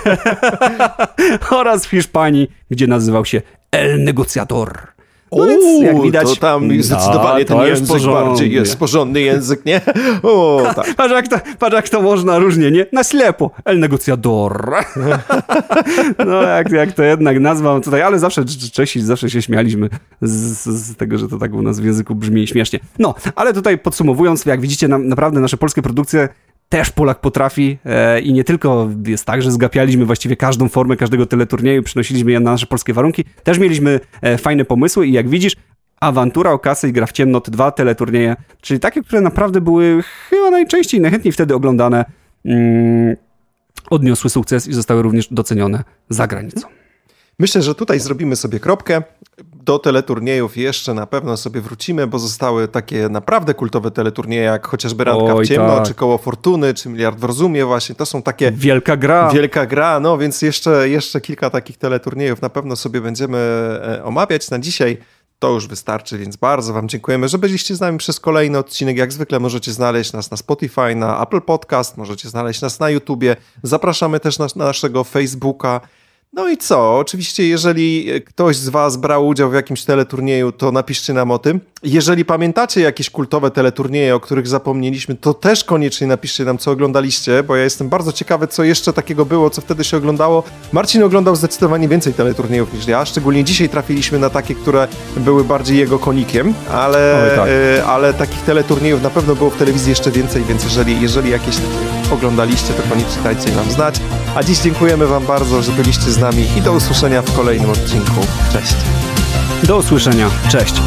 oraz w Hiszpanii, gdzie nazywał się El Negociador. No więc, jak widać, to tam no, zdecydowanie ten język porządnie. bardziej jest porządny język, nie? O, tak. patrz, jak to, patrz jak to można różnie, nie? Na ślepo. El negociador. no jak, jak to jednak nazwa tutaj, ale zawsze Czesi zawsze się śmialiśmy z, z, tego, że to tak u nas w języku brzmi śmiesznie. No, ale tutaj podsumowując, jak widzicie, na, naprawdę nasze polskie produkcje też Polak potrafi e, i nie tylko jest tak, że zgapialiśmy właściwie każdą formę każdego teleturnieju, przynosiliśmy je na nasze polskie warunki, też mieliśmy e, fajne pomysły i jak widzisz, Awantura o kasę i gra w ciemno, te dwa teleturnieje, czyli takie, które naprawdę były chyba najczęściej, najchętniej wtedy oglądane, mm, odniosły sukces i zostały również docenione za granicą. Myślę, że tutaj zrobimy sobie kropkę. Do teleturniejów jeszcze na pewno sobie wrócimy, bo zostały takie naprawdę kultowe teleturnieje, jak chociażby Randka Oj, w ciemno, tak. czy Koło Fortuny, czy Miliard w rozumie właśnie. To są takie... Wielka gra. Wielka gra, no więc jeszcze, jeszcze kilka takich teleturniejów na pewno sobie będziemy e, omawiać. Na dzisiaj to już wystarczy, więc bardzo Wam dziękujemy, że byliście z nami przez kolejny odcinek. Jak zwykle możecie znaleźć nas na Spotify, na Apple Podcast, możecie znaleźć nas na YouTubie. Zapraszamy też na, na naszego Facebooka. No i co? Oczywiście, jeżeli ktoś z Was brał udział w jakimś teleturnieju, to napiszcie nam o tym. Jeżeli pamiętacie jakieś kultowe teleturnieje, o których zapomnieliśmy, to też koniecznie napiszcie nam, co oglądaliście, bo ja jestem bardzo ciekawy, co jeszcze takiego było, co wtedy się oglądało. Marcin oglądał zdecydowanie więcej teleturniejów niż ja, szczególnie dzisiaj trafiliśmy na takie, które były bardziej jego konikiem, ale, tak. e, ale takich teleturniejów na pewno było w telewizji jeszcze więcej, więc jeżeli, jeżeli jakieś oglądaliście, to koniecznie dajcie nam znać. A dziś dziękujemy Wam bardzo, że byliście z nami i do usłyszenia w kolejnym odcinku. Cześć. Do usłyszenia. Cześć.